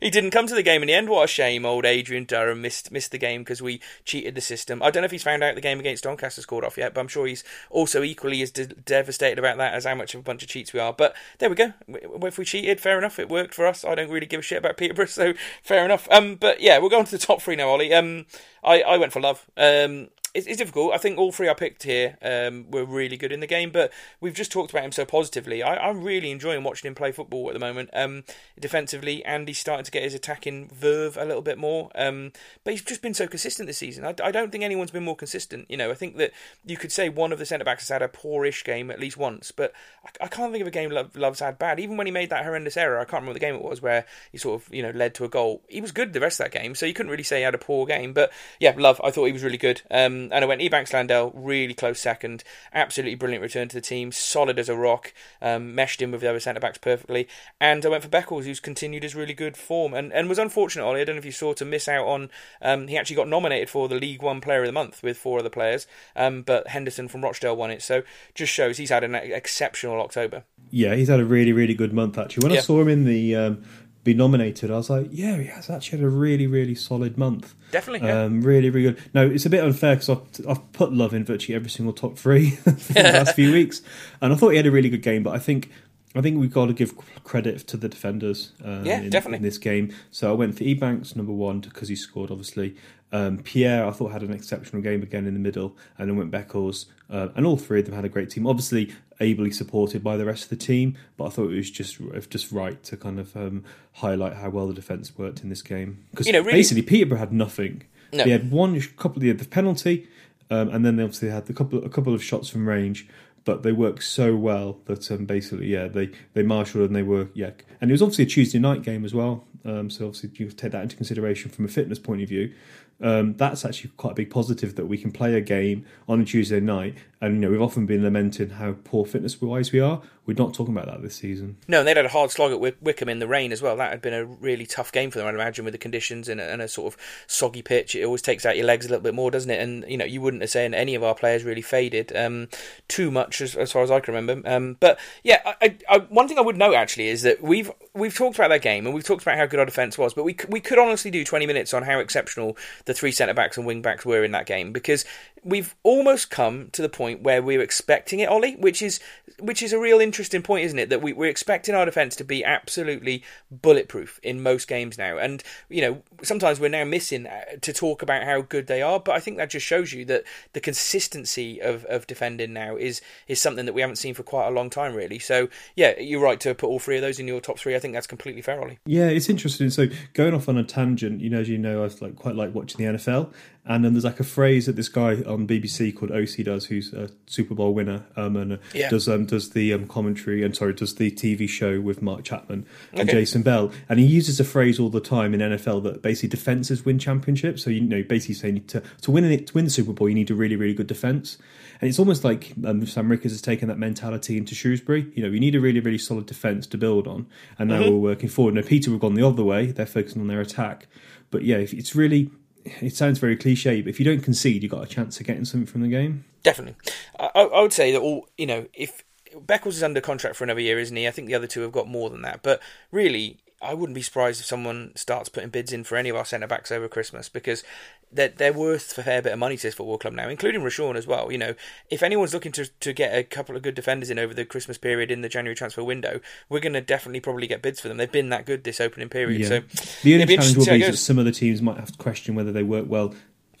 he didn't come to the game in the end. What a shame. Old Adrian Durham missed missed the game because we cheated the system. I don't know if he's found out the game against Doncaster scored off yet, but I'm sure he's also equally as de- devastated about that as how much of a bunch of cheats we are. But there we go. If we cheated, fair enough. It worked for us. I don't really give a shit about Peterborough, so fair enough. Um, but yeah, we'll go on to the top three now, Ollie. Um, I, I went for love. Um, it's, it's difficult. I think all three I picked here um, were really good in the game, but we've just talked about him so positively. I, am really enjoying watching him play football at the moment. Um, defensively, Andy's starting to get his attacking verve a little bit more, um, but he's just been so consistent this season. I, I, don't think anyone's been more consistent. You know, I think that you could say one of the centre backs has had a poorish game at least once, but I, I can't think of a game Love, Love's had bad. Even when he made that horrendous error, I can't remember the game it was where he sort of you know led to a goal. He was good the rest of that game, so you couldn't really say he had a poor game. But yeah, Love, I thought he was really good. Um, and I went Ebanks Landell, really close second. Absolutely brilliant return to the team, solid as a rock, um, meshed in with the other centre backs perfectly. And I went for Beckles, who's continued his really good form and, and was unfortunate, Ollie. I don't know if you saw to miss out on. Um, he actually got nominated for the League One Player of the Month with four other players, um, but Henderson from Rochdale won it. So just shows he's had an exceptional October. Yeah, he's had a really, really good month actually. When yeah. I saw him in the um, be nominated, I was like, yeah, he has actually had a really, really solid month. Definitely, yeah. um, really, really good. No, it's a bit unfair because I've, I've, put Love in virtually every single top three for the last few weeks, and I thought he had a really good game. But I think I think we've got to give credit to the defenders. Um, yeah, in, definitely in this game. So I went for Ebanks number one because he scored, obviously. Um, Pierre, I thought had an exceptional game again in the middle, and then went Beckles, uh, and all three of them had a great team. Obviously, ably supported by the rest of the team, but I thought it was just just right to kind of um, highlight how well the defence worked in this game because you know, really... basically Peterborough had nothing. No. They had one couple of the penalty, um, and then they obviously had a couple a couple of shots from range, but they worked so well that um, basically, yeah, they they marshalled and they were yeah, and it was obviously a Tuesday night game as well. Um, so obviously you take that into consideration from a fitness point of view um, that's actually quite a big positive that we can play a game on a Tuesday night. And you know, we've often been lamenting how poor fitness wise we are. We're not talking about that this season. No, and they'd had a hard slog at Wycombe in the rain as well. That had been a really tough game for them, I'd imagine, with the conditions and a, and a sort of soggy pitch. It always takes out your legs a little bit more, doesn't it? And you know, you wouldn't have said any of our players really faded um, too much as, as, far as I can remember. Um, but yeah, I, I, one thing I would note actually is that we've we've talked about that game and we've talked about how good our defence was, but we we could honestly do 20 minutes on how exceptional the three centre backs and wing backs were in that game because we've almost come to the point where we're expecting it, Ollie, which is which is a real interesting point, isn't it? That we, we're expecting our defence to be absolutely bulletproof in most games now, and you know sometimes we're now missing uh, to talk about how good they are. But I think that just shows you that the consistency of, of defending now is is something that we haven't seen for quite a long time, really. So yeah, you're right to put all three of those in your top three. I think that's completely fair, Ollie. Yeah, it's interesting. So going off on a tangent, you know, as you know, I like quite like watching the NFL, and then there's like a phrase that this guy on BBC called Osi does, who's a Super Bowl winner, um, and uh, Yeah. does um, does the um, commentary and sorry does the TV show with Mark Chapman and Okay. Jason Bell, and he uses a phrase all the time in NFL that basically defenses win championships. So you know, basically saying to to win it to win the Super Bowl, you need a really really good defense, and it's almost like um, Sam Ricketts has taken that mentality into Shrewsbury. You know, you need a really really solid defense to build on, and now we're working forward. Now Peter would have gone the other way; they're focusing on their attack, but yeah, it's really. It sounds very cliche, but if you don't concede, you've got a chance of getting something from the game. Definitely. I, I would say that all, you know, if Beckles is under contract for another year, isn't he? I think the other two have got more than that. But really, I wouldn't be surprised if someone starts putting bids in for any of our centre backs over Christmas because they're, they're worth a fair bit of money to this football club now, including Rashawn as well. You know, if anyone's looking to, to get a couple of good defenders in over the Christmas period in the January transfer window, we're going to definitely probably get bids for them. They've been that good this opening period. Yeah. So The only challenge will to see how be that some of the teams might have to question whether they work well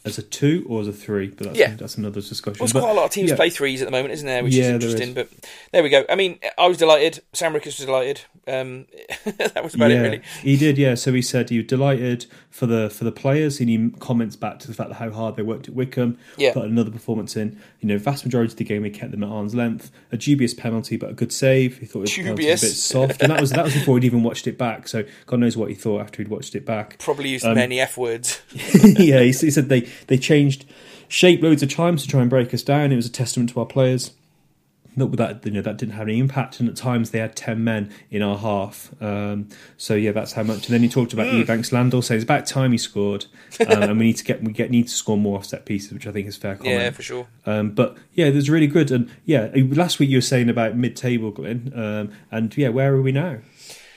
as a two or as a three, but that's, Yeah. that's another discussion. Well, quite a lot of teams yeah, play threes at the moment, isn't there? Which Yeah, is interesting. is. But there we go. I mean, I was delighted. Sam Ricketts was delighted. Um, that was about yeah, it, really. he did. Yeah, so he said he was delighted for the for the players, and he comments back to the fact that how hard they worked at Wycombe. Yeah. put another performance in. You know, vast majority of the game he kept them at arm's length. A dubious penalty, but a good save. He thought it was a bit soft, and that was that was before he'd even watched it back. So God knows what he thought after he'd watched it back. Probably used Um, many f words. yeah, he, he said they, they changed shape loads of times to try and break us down. It was a testament to our players. Not that, you know, that didn't have any impact, and at times they had ten men in our half. Um, so yeah, that's how much. And then you talked about Ebanks Landell, saying it's about time he scored, um, and we need to get we get need to score more off set pieces, which I think is fair comment. Yeah, for sure. Um, but yeah, it was really good. And yeah, last week you were saying about mid-table, Glenn, um, and yeah, where are we now?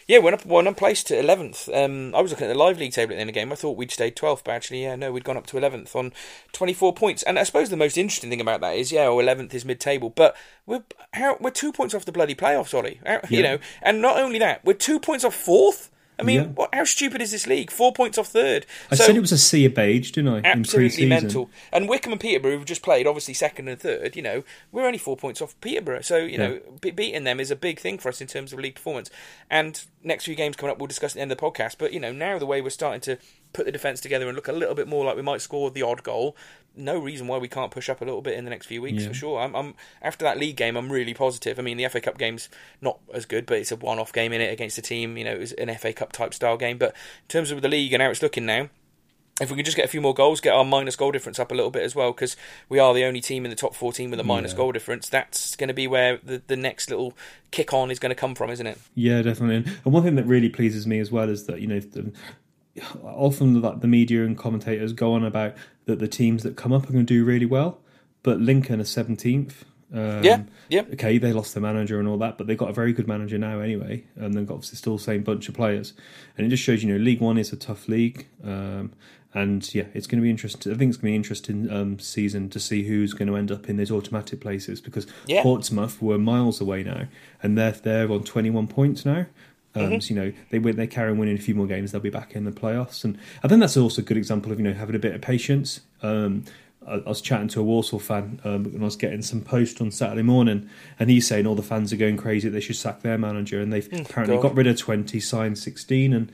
Yeah, went up one placed to eleventh. Um, I was looking at the live league table at the end of the game. I thought we'd stayed twelfth, but actually, yeah, no, we'd gone up to eleventh on twenty-four points. And I suppose the most interesting thing about that is, yeah, well, eleventh is mid-table, but we're how, we're two points off the bloody playoffs, Ollie. How- You know, and not only that, we're two points off fourth. I mean, Yeah. what, how stupid is this league? Four points off third. I So- said it was a sea of beige, didn't I? absolutely mental. And Wycombe and Peterborough have just played, obviously second and third. You know, we're only four points off Peterborough, so you know, be- beating them is a big thing for us in terms of league performance. And next few games coming up, we'll discuss at the end of the podcast. But you know, now the way we're starting to put the defence together and look a little bit more like we might score the odd goal. No reason why we can't push up a little bit in the next few weeks Yeah. for sure. I'm, I'm after that league game, I'm really positive. I mean, the FA Cup game's not as good, but it's a one-off game in it against a team. You know, it was an FA Cup type style game. But in terms of the league and how it's looking now, if we can just get a few more goals, get our minus goal difference up a little bit as well, because we are the only team in the top 14 with a minus Yeah. goal difference, that's going to be where the, the next little kick on is going to come from, isn't it? Yeah, definitely. And- one thing that really pleases me as well is that you know, the, often like the media and commentators go on about that the teams that come up are going to do really well, but Lincoln are seventeenth. Um, Yeah, yeah. Okay, they lost their manager and all that, but they've got a very good manager now anyway, and they've got obviously still the same bunch of players, and it just shows you know League One is a tough league. Um, and yeah, it's going to be interesting. I think it's going to be interesting um, season to see who's going to end up in those automatic places because Yeah. Portsmouth were miles away now, and they're they're on twenty one points now. Um, So you know they win, they carry on winning a few more games, they'll be back in the playoffs, and I think that's also a good example of you know having a bit of patience. Um, I, I was chatting to a Walsall fan um, and I was getting some post on Saturday morning, and he's saying all the fans are going crazy they should sack their manager, and they've apparently God. got rid of twenty, signed sixteen, and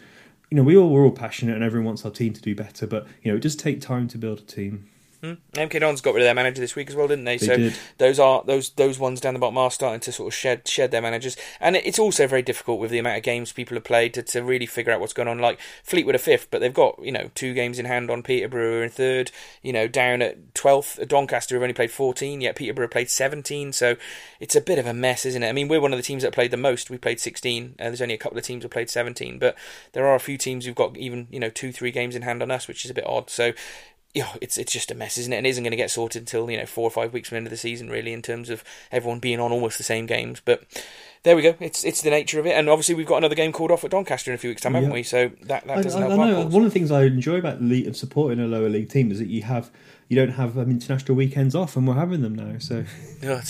you know we all we're all passionate and everyone wants our team to do better, but you know it does take time to build a team. Hmm. MK Dons got rid of their manager this week as well, didn't they? They so did. those are those those ones down the bottom are starting to sort of shed shed their managers, and it's also very difficult with the amount of games people have played to, to really figure out what's going on. Like Fleetwood are fifth, but they've got you know two games in hand on Peterborough in third. You know down at twelfth, Doncaster have only played fourteen, yet Peterborough played seventeen. So it's a bit of a mess, isn't it? I mean, we're one of the teams that played the most. We played sixteen. Uh, there's only a couple of teams that played seventeen, but there are a few teams who've got even you know two three games in hand on us, which is a bit odd. So yeah, it's it's just a mess, isn't it? And it isn't going to get sorted until you know four or five weeks from the end of the season, really, in terms of everyone being on almost the same games. But there we go. It's it's the nature of it, and obviously we've got another game called off at Doncaster in a few weeks' time, haven't Yeah. we? So that that doesn't I- help I know one of the things I enjoy about the league and supporting a lower league team is that you have you don't have um, international weekends off, and we're having them now. So Oh,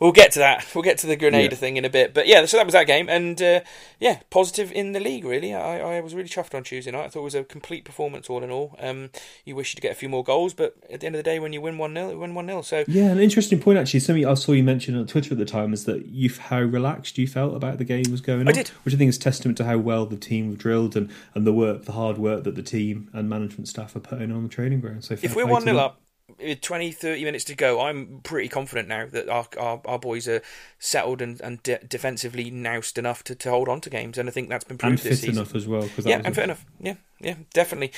we'll get to that. We'll get to the Grenada Yeah. thing in a bit. But yeah, so that was that game, and uh, yeah, positive in the league. Really, I, I was really chuffed on Tuesday night. I thought it was a complete performance all in all. Um, you wish to get a few more goals, but at the end of the day, when you win one 0 you win one 0 So yeah, an interesting point actually. Something I saw you mention on Twitter at the time is that you how relaxed you felt about the game was going on. I did. which I think is testament to how well the team have drilled and, and the work, the hard work that the team and management staff are putting on the training ground. So if we're one to 0 up, with 20, 30 minutes to go, I'm pretty confident now that our our, our boys are settled and, and de- defensively noused enough to, to hold on to games, and I think that's been proved and this fit season. enough as well. Cause Yeah, and fit enough. Yeah, yeah, definitely.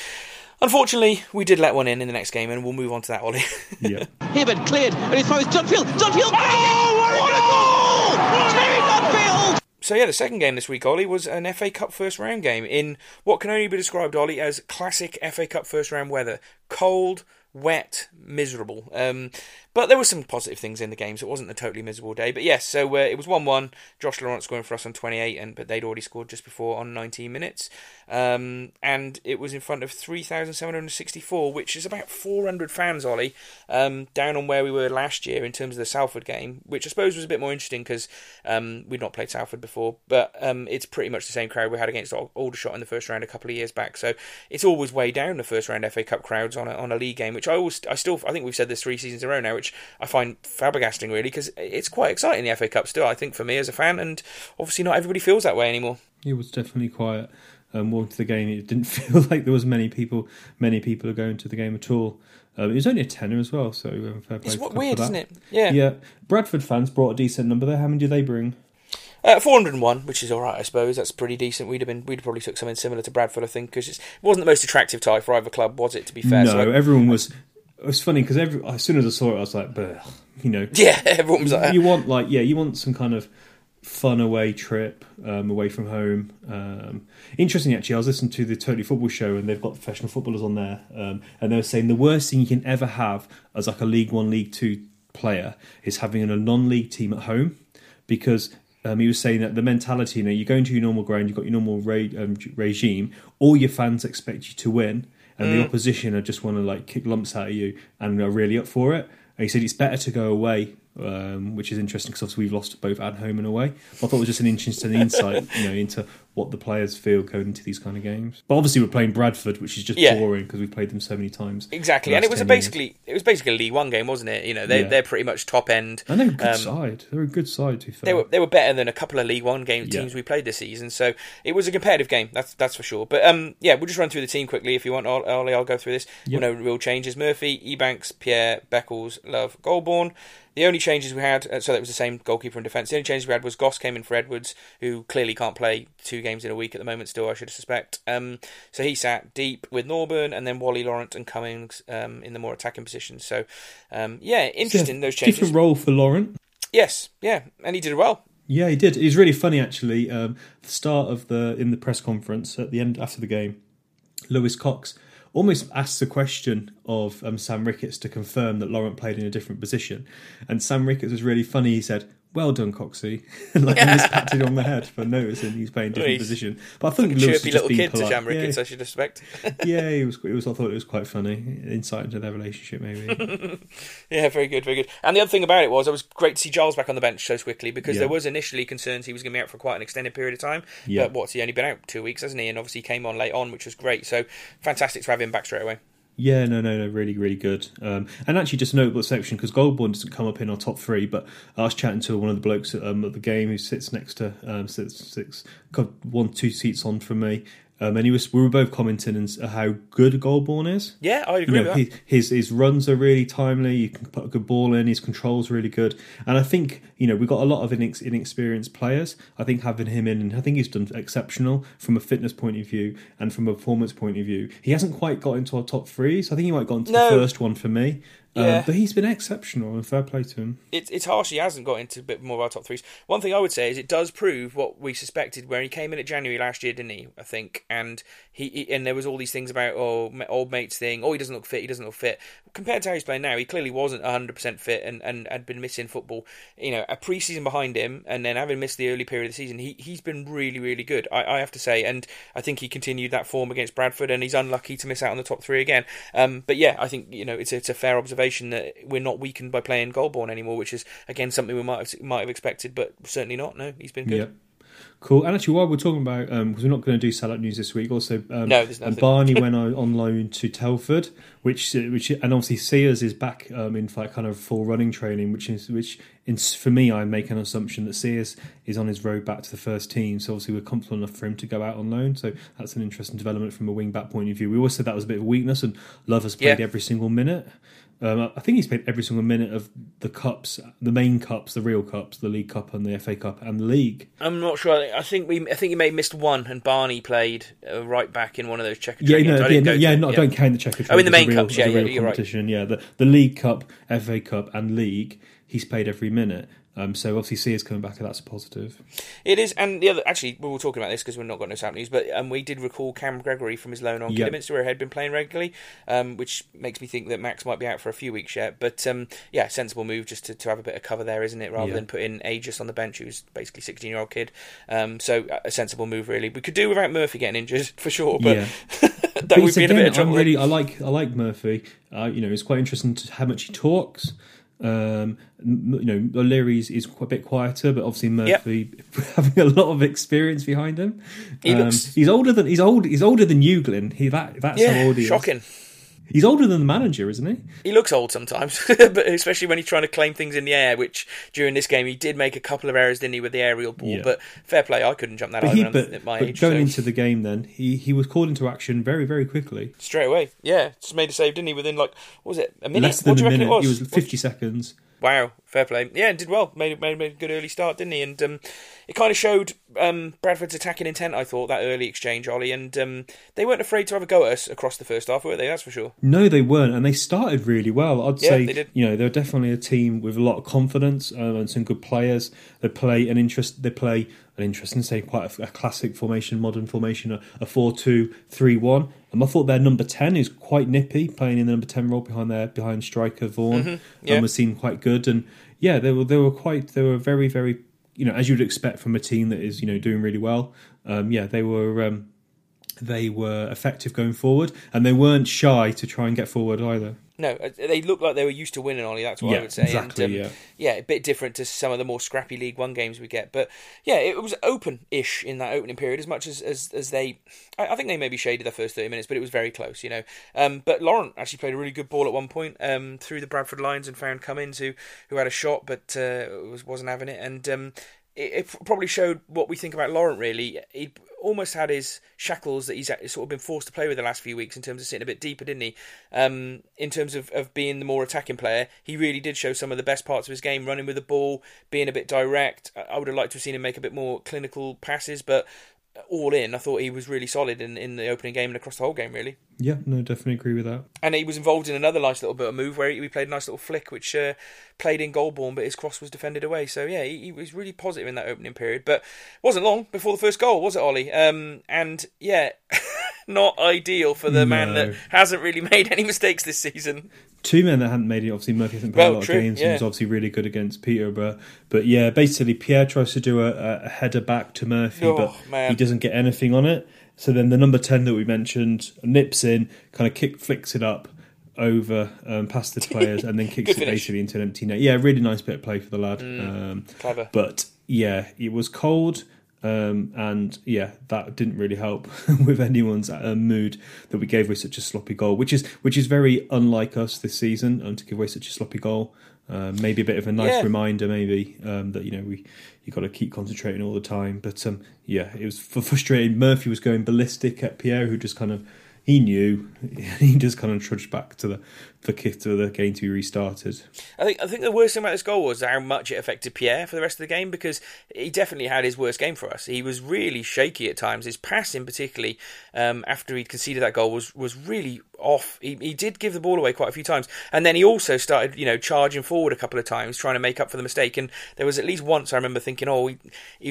Unfortunately, we did let one in in the next game, and we'll move on to that, Ollie. Yeah. Hibbert cleared, and he throws Dunfield. Dunfield! Oh, what a goal! Terry Dunfield! So yeah, the second game this week, Ollie, was an FA Cup first round game in what can only be described, Ollie, as classic FA Cup first round weather: cold, wet, miserable. Um, but there were some positive things in the game, so it wasn't a totally miserable day. But yes, so uh, it was one-one. Josh Lawrence scoring for us on 28, and but they'd already scored just before on 19 minutes, um, and it was in front of 3,764, which is about 400 fans, Ollie, um, down on where we were last year in terms of the Salford game, which I suppose was a bit more interesting because um, we'd not played Salford before, but um, it's pretty much the same crowd we had against Aldershot in the first round a couple of years back. So it's always way down the first round FA Cup crowds on a, on a league game, which I always, I still, I think we've said this three seasons in a row now, which I find flabbergasting really because it's quite exciting the FA Cup still. I think for me as a fan, and obviously not everybody feels that way anymore. It was definitely quiet. Um, more to the game, it didn't feel like there was many people. Many people are going to the game at all. Um, it was only a tenner as well, so um, fair play It's what, weird, isn't it? Yeah. Yeah, Bradford fans brought a decent number there. How many do they bring? Uh, 401, which is all right, I suppose. That's pretty decent. We'd have been, we'd have probably took something similar to Bradford, I think, because it wasn't the most attractive tie for either club, was it? To be fair, no, So, everyone was. It was funny because every as soon as I saw it, I was like, you know, yeah, everyone was like, you want like yeah, you want some kind of fun away trip um, away from home. Um, interesting, actually, I was listening to the Totally Football Show, and they've got professional footballers on there, um, and they were saying the worst thing you can ever have as like a League One, League Two player is having a non-league team at home because. Um, he was saying that the mentality, you know, you go into your normal ground, you've got your normal re- um, regime, all your fans expect you to win, and the opposition are just want to like kick lumps out of you and are really up for it. And he said it's better to go away, um, which is interesting because obviously we've lost both at home and away. I thought it was just an interesting insight, you know, into what the players feel going into these kind of games. But obviously we're playing Bradford, which is just Yeah. boring because we've played them so many times. exactly. And it was a 10 years. basically, it was basically a League One game, wasn't it? You know, they Yeah. they're pretty much top end. And they're a good Um, side. They're a good side, to be fair. They were they were better than a couple of League One game Yeah. teams we played this season, so it was a competitive game. That's that's for sure. But um, yeah, we'll just run through the team quickly if you want. Ollie, Ollie, I'll go through this. Yep. No real changes. Murphy, Ebanks, Pierre, Beckles, Love, Golbourne. The only changes we had, uh, so that was the same goalkeeper and defence. The only changes we had was Goss came in for Edwards, who clearly can't play two games in a week at the moment. Still, I should suspect. Um, so he sat deep with Norburn, and then Whalley Laurent and Cummings um, in the more attacking positions. So um, yeah, interesting those changes. Different role for Laurent. Yes, yeah, and he did well. Yeah, he did. It was really funny actually. Um, the start of the in the press conference at the end after the game, Lewis Cox almost asked the question of um, Sam Ricketts to confirm that Laurent played in a different position, and Sam Ricketts was really funny. He said, "Well done, Coxie," like he just patted on the head for noticing he's playing a different position. But I think Chirpy Lewis just little kid to Sam Ricketts, Yeah, I should suspect. yeah, it was. It was. I thought it was quite funny insight into their relationship, maybe. Yeah, very good, very good. And the other thing about it was, it was great to see Giles back on the bench so quickly because Yeah. there was initially concerns he was going to be out for quite an extended period of time. Yeah. But what's he only been out two weeks, hasn't he? And obviously he came on late on, which was great. So fantastic to have him back straight away. Yeah, no, no, no, really, really good. Um, and actually, just a notable section because Golbourne doesn't come up in our top three, but I was chatting to one of the blokes at, um, at the game who sits next to um, sits, sits one, two seats on from me, um, and he was we were both commenting on how good Golbourne is. Yeah, I You agree know, with that. he, his his runs are really timely. You can put a good ball in. His control's really good, and I think you know we've got a lot of inex- inexperienced players. I think having him in, and I think he's done exceptional from a fitness point of view and from a performance point of view. He hasn't quite got into our top three, so I think he might have got into No. the first one for me. Yeah. Um, but he's been exceptional, and fair play to him. it's it's harsh he hasn't got into a bit more of our top threes. One thing I would say is it does prove what we suspected when he came in at January last year, didn't he? I think, and he, he- and there was all these things about oh old mates thing. Oh, he doesn't look fit. He doesn't look fit. Compared to how he's playing now, he clearly wasn't hundred percent fit and, and had been missing football. You know, a preseason behind him, and then having missed the early period of the season, he he's been really really good. I, I have to say, and I think he continued that form against Bradford, and he's unlucky to miss out on the top three again. Um, but yeah, I think you know it's it's a fair observation that we're not weakened by playing Golbourne anymore, which is again something we might have, might have expected, but certainly not. No, he's been good. Yep. Cool. And actually, while we're talking about, because we're not going to do sellout news this week, also, um, No, and. Barney went on, loan to Telford, which, uh, which, and obviously Sears is back um, in like kind of full running training, which is, which, in, for me, I make an assumption that Sears is on his road back to the first team. So obviously, we're comfortable enough for him to go out on loan. So that's an interesting development from a wing back point of view. We always said that was a bit of a weakness, and Love has played Yeah. every single minute. Um, I think he's played every single minute of the cups, the main cups, the real cups, the League Cup and the FA Cup and the league. I'm not sure. I think we. I think he may have missed one, and Barney played uh, right back in one of those Checkatrade Yeah, games. no, I yeah, no, yeah, no, don't count the Checkatrade. Oh, in the main real- cups, yeah, yeah, you're right. competition. Yeah, the the League Cup, FA Cup, and League. He's played every minute. Um, so obviously, Sears coming back, and that's a positive. It is, and the other actually, we were talking about this because we're not got no South news, but um, we did recall Cam Gregory from his loan on Yep. Kidderminster, where he had been playing regularly, um, which makes me think that Max might be out for a few weeks yet. But um, yeah, sensible move just to, to have a bit of cover there, isn't it? Rather Yeah. than put in Aegis on the bench, who's basically sixteen year old kid. Um, so a sensible move, really. We could do without Murphy getting injured for sure, but Yeah. that would be in a bit of trouble. I'm really, I like, I like Murphy. Uh, you know, it's quite interesting to how much he talks. Um, you know, O'Leary's is quite a bit quieter, but obviously Murphy having a lot of experience behind him. He Um, looks- he's older than he's old. He's older than Euglin. He that that's how yeah, old he shocking. is. He's older than the manager, isn't he? He looks old sometimes, but especially when he's trying to claim things in the air. Which during this game he did make a couple of errors, didn't he, with the aerial ball? Yeah. But fair play, I couldn't jump that But, high he, but, at my but age. going so- into the game, then he he was called into action very very quickly. straight away. Yeah, just made a save, didn't he? Within like what was it a minute? Less than what do a you reckon minute. it was? It was fifty seconds. Wow, fair play. Yeah, did well. Made made, made a good early start, didn't he? And um, it kind of showed um, Bradford's attacking intent. I thought that early exchange, Ollie, and um, they weren't afraid to have a go at us across the first half, were they? That's for sure. No, they weren't, and they started really well. I'd yeah, say you know they're definitely a team with a lot of confidence uh, and some good players. They play an interest. They play an interesting, say, quite a, a classic formation, modern formation, a, a 4 and I thought their number ten is quite nippy, playing in the number ten role behind their behind striker Vaughan, mm-hmm, um, yeah. and was seen quite good. And yeah, they were they were quite they were very very you know as you would expect from a team that is you know doing really well. Um, yeah, they were um, they were effective going forward, and they weren't shy to try and get forward either. No, uh, they looked like they were used to winning, Ollie. That's what Yeah, I would say. exactly, And, um, yeah. yeah, a bit different to some of the more scrappy League One games we get. But yeah, it was open-ish in that opening period, as much as as, as they. I, I think they maybe shaded the first thirty minutes, but it was very close, you know. Um, but Laurent actually played a really good ball at one point um, through the Bradford lines and found Cummings, who who had a shot but uh, was wasn't having it, and. It, probably showed what we think about Laurent. Really, he almost had his shackles that he's sort of been forced to play with the last few weeks in terms of sitting a bit deeper, didn't he? Um, in terms of, of being the more attacking player, he really did show some of the best parts of his game, running with the ball, being a bit direct. I would have liked to have seen him make a bit more clinical passes, but all in, I thought he was really solid in, in the opening game and across the whole game, really. Yeah, no, definitely agree with that. And he was involved in another nice little bit of move where he, he played a nice little flick, which uh, played in Golbourne, but his cross was defended away. So yeah, he, he was really positive in that opening period. But wasn't long before the first goal, was it, Ollie? Um, and yeah, not ideal for the man that hasn't really made any mistakes this season. Two men that hadn't made it. Obviously, Murphy hasn't played Well, a lot true, of games. yeah. and was obviously really good against Peterborough. But yeah, basically, Pierre tries to do a, a header back to Murphy, Oh, but man. he doesn't get anything on it. So then the number ten that we mentioned nips in, kind of kick flicks it up over um, past the players, and then kicks it. Mm. basically into an empty net. Yeah, really nice bit of play for the lad. Um, Clever. But yeah, it was cold. Um, and yeah, that didn't really help with anyone's uh, mood that we gave away such a sloppy goal, which is which is very unlike us this season, um, to give away such a sloppy goal. Um, maybe a bit of a nice Yeah. reminder, maybe um, that you know we you got to keep concentrating all the time. But um, yeah, it was f- frustrating. Murphy was going ballistic at Pierre, who just kind of he knew he just kind of trudged back to the the kit to the game to be restarted. I think I think the worst thing about this goal was how much it affected Pierre for the rest of the game because he definitely had his worst game for us. He was really shaky at times. His passing, particularly um, after he'd conceded that goal, was was really off. He, he did give the ball away quite a few times, and then he also started you know charging forward a couple of times, trying to make up for the mistake. And there was at least once I remember thinking, oh, we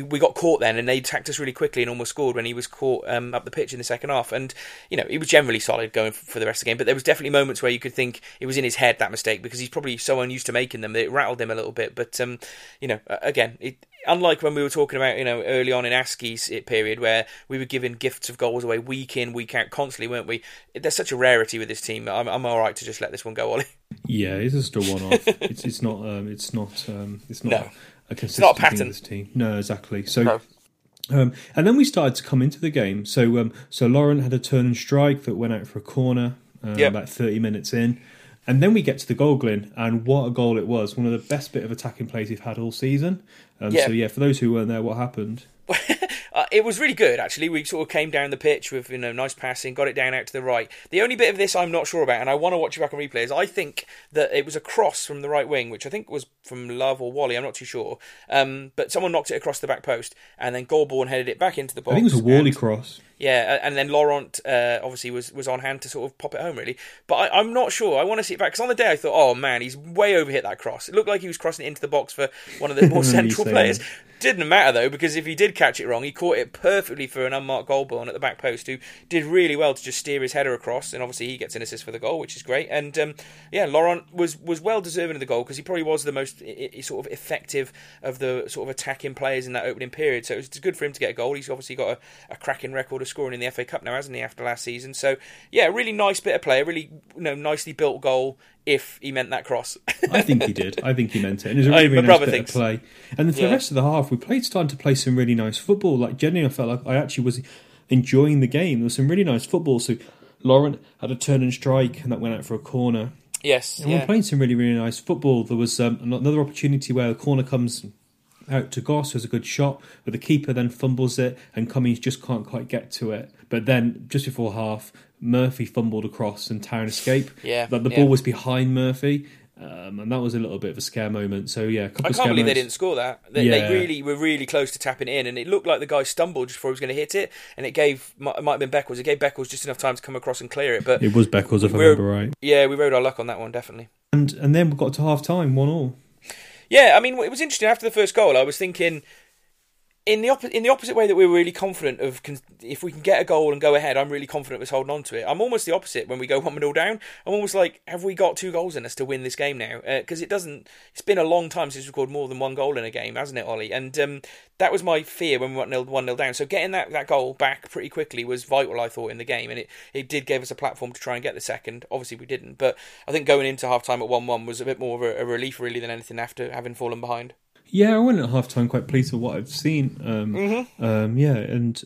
we got caught then, and they attacked us really quickly and almost scored when he was caught um, up the pitch in the second half. And you know he was generally solid going for the rest of the game, but there was definitely moments where you could think it was in his head that mistake because he's probably so unused to making them that it rattled him a little bit. But um, you know, again, it, unlike when we were talking about you know early on in Askey's period where we were giving gifts of goals away week in week out constantly, weren't we? There's such a rarity with this team. I'm, I'm all right to just let this one go, Ollie. Yeah, it's just a one-off. it's it's not um, it's not um, it's not No. a consistent not a pattern. This team. No, exactly. So. No. Um, and then we started to come into the game. So, um, so Laurent had a turn and strike that went out for a corner uh, Yep. about thirty minutes in, and then we get to the goal, Glyn, and what a goal it was! One of the best bit of attacking plays we've had all season. Um, Yeah. So, yeah, for those who weren't there, what happened? uh, it was really good actually. We sort of came down the pitch with you know nice passing, got it down out to the right. The only bit of this I'm not sure about, and I want to watch it back on replay, is I think that it was a cross from the right wing, which I think was from Love or Whalley. I'm not too sure, um, but someone knocked it across the back post, and then Golbourne headed it back into the box. I think it was a Whalley and- cross. Yeah, and then Laurent uh, obviously was, was on hand to sort of pop it home, really. But I, I'm not sure. I want to see it back because on the day I thought, oh man, he's way overhit that cross. It looked like he was crossing it into the box for one of the more central players. Didn't matter though because if he did catch it wrong, he caught it perfectly for an unmarked Golbourne at the back post, who did really well to just steer his header across, and obviously he gets an assist for the goal, which is great. And um, yeah, Laurent was was well deserving of the goal because he probably was the most i- i- sort of effective of the sort of attacking players in that opening period. So it was good for him to get a goal. He's obviously got a, a cracking record of scoring in the FA Cup now, hasn't he? After last season, so yeah, really nice bit of play, a really you know nicely built goal. If he meant that cross, I think he did. I think he meant it. And it was a really, really nice bit thinks. of play. And then for Yeah. the rest of the half, we played starting to play some really nice football. Like genuinely, I felt like I actually was enjoying the game. There was some really nice football. So Laurent had a turn and strike, and that went out for a corner. yes, And we yeah. we're playing some really, really nice football. There was um, another opportunity where the corner comes out to Goss, who's a good shot, but the keeper then fumbles it, and Cummings just can't quite get to it. But then, just before half, Murphy fumbled across and Town escape. Yeah, But the yeah. ball was behind Murphy, um, and that was a little bit of a scare moment. So, yeah, a couple I can't believe they didn't score that. They, Yeah. they really were really close to tapping in, and it looked like the guy stumbled just before he was going to hit it, and it gave might have been Beckles. It gave Beckles just enough time to come across and clear it. But It was Beckles, if I remember right. yeah, we rode our luck on that one definitely. And and then we got to half time, one all. Yeah, I mean, it was interesting after the first goal. I was thinking. In the oppo- in the opposite way that we're really confident of con- if we can get a goal and go ahead, I'm really confident of holding on to it. I'm almost the opposite when we go one 0 down. I'm almost like, have we got two goals in us to win this game now? Because it doesn't. It's been a long time since we scored more than one goal in a game, hasn't it, Ollie? And um, that was my fear when we went nil- one 0 down. So getting that, that goal back pretty quickly was vital, I thought, in the game, and it, it did give us a platform to try and get the second. Obviously, we didn't, but I think going into half time at one one was a bit more of a, a relief, really, than anything after having fallen behind. Yeah, I went at half time quite pleased with what I've seen. Um, Mm-hmm. um, yeah, and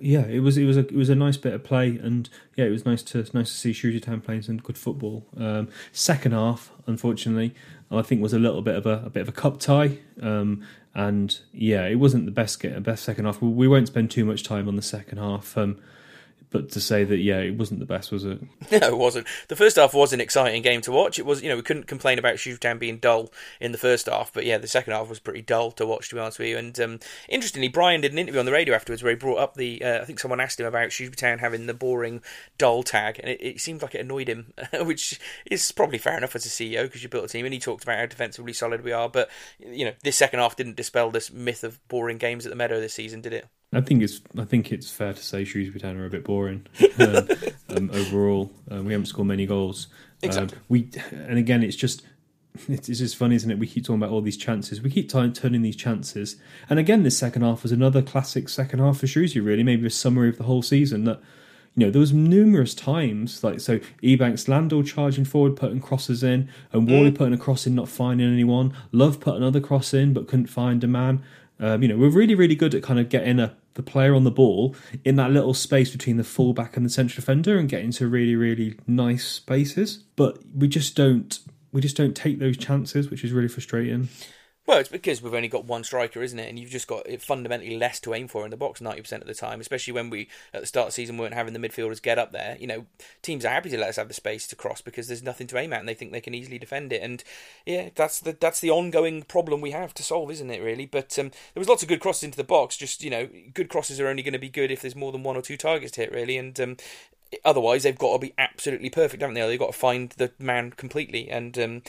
yeah, it was it was a it was a nice bit of play, and yeah, it was nice to nice to see Shrewsbury Town playing some good football. Um, second half, unfortunately, I think was a little bit of a, a bit of a cup tie, um, and yeah, it wasn't the best get a best second half. We, we won't spend too much time on the second half. Um, but to say that, yeah, it wasn't the best, was it? No, it wasn't. The first half was an exciting game to watch. It was, you know, we couldn't complain about Shoetown being dull in the first half, but yeah, the second half was pretty dull to watch, to be honest with you. And um, interestingly, Brian did an interview on the radio afterwards where he brought up the. Uh, I think someone asked him about Shoetown having the boring, dull tag, and it, it seemed like it annoyed him, which is probably fair enough as a CEO because you built a team, and he talked about how defensively solid we are. But you know, this second half didn't dispel this myth of boring games at the Meadow this season, did it? I think it's I think it's fair to say Shrewsbury Town are a bit boring um, um, overall. Um, we haven't scored many goals. Um, Exactly. we and again, it's just it's, just funny, isn't it? We keep talking about all these chances. We keep t- turning these chances, and again, this second half was another classic second half for Shrewsbury. Really, maybe a summary of the whole season. That you know there was numerous times like so Ebanks Landell charging forward, putting crosses in, and Whalley putting a cross in, not finding anyone. Love put another cross in, but couldn't find a man. Um, you know, we're really, really good at kind of getting a, the player on the ball in that little space between the fullback and the central defender and getting to really, really nice spaces. But we just don't, we just don't take those chances, which is really frustrating. Well, it's because we've only got one striker, isn't it? And you've just got fundamentally less to aim for in the box 90% of the time, especially when we, at the start of the season, weren't having the midfielders get up there. You know, teams are happy to let us have the space to cross because there's nothing to aim at and they think they can easily defend it. And yeah, that's the that's the ongoing problem we have to solve, isn't it, really? But um, there was lots of good crosses into the box. Just, you know, good crosses are only going to be good if there's more than one or two targets to hit, really. And um, otherwise, they've got to be absolutely perfect, haven't they? They've got to find the man completely. And. Um,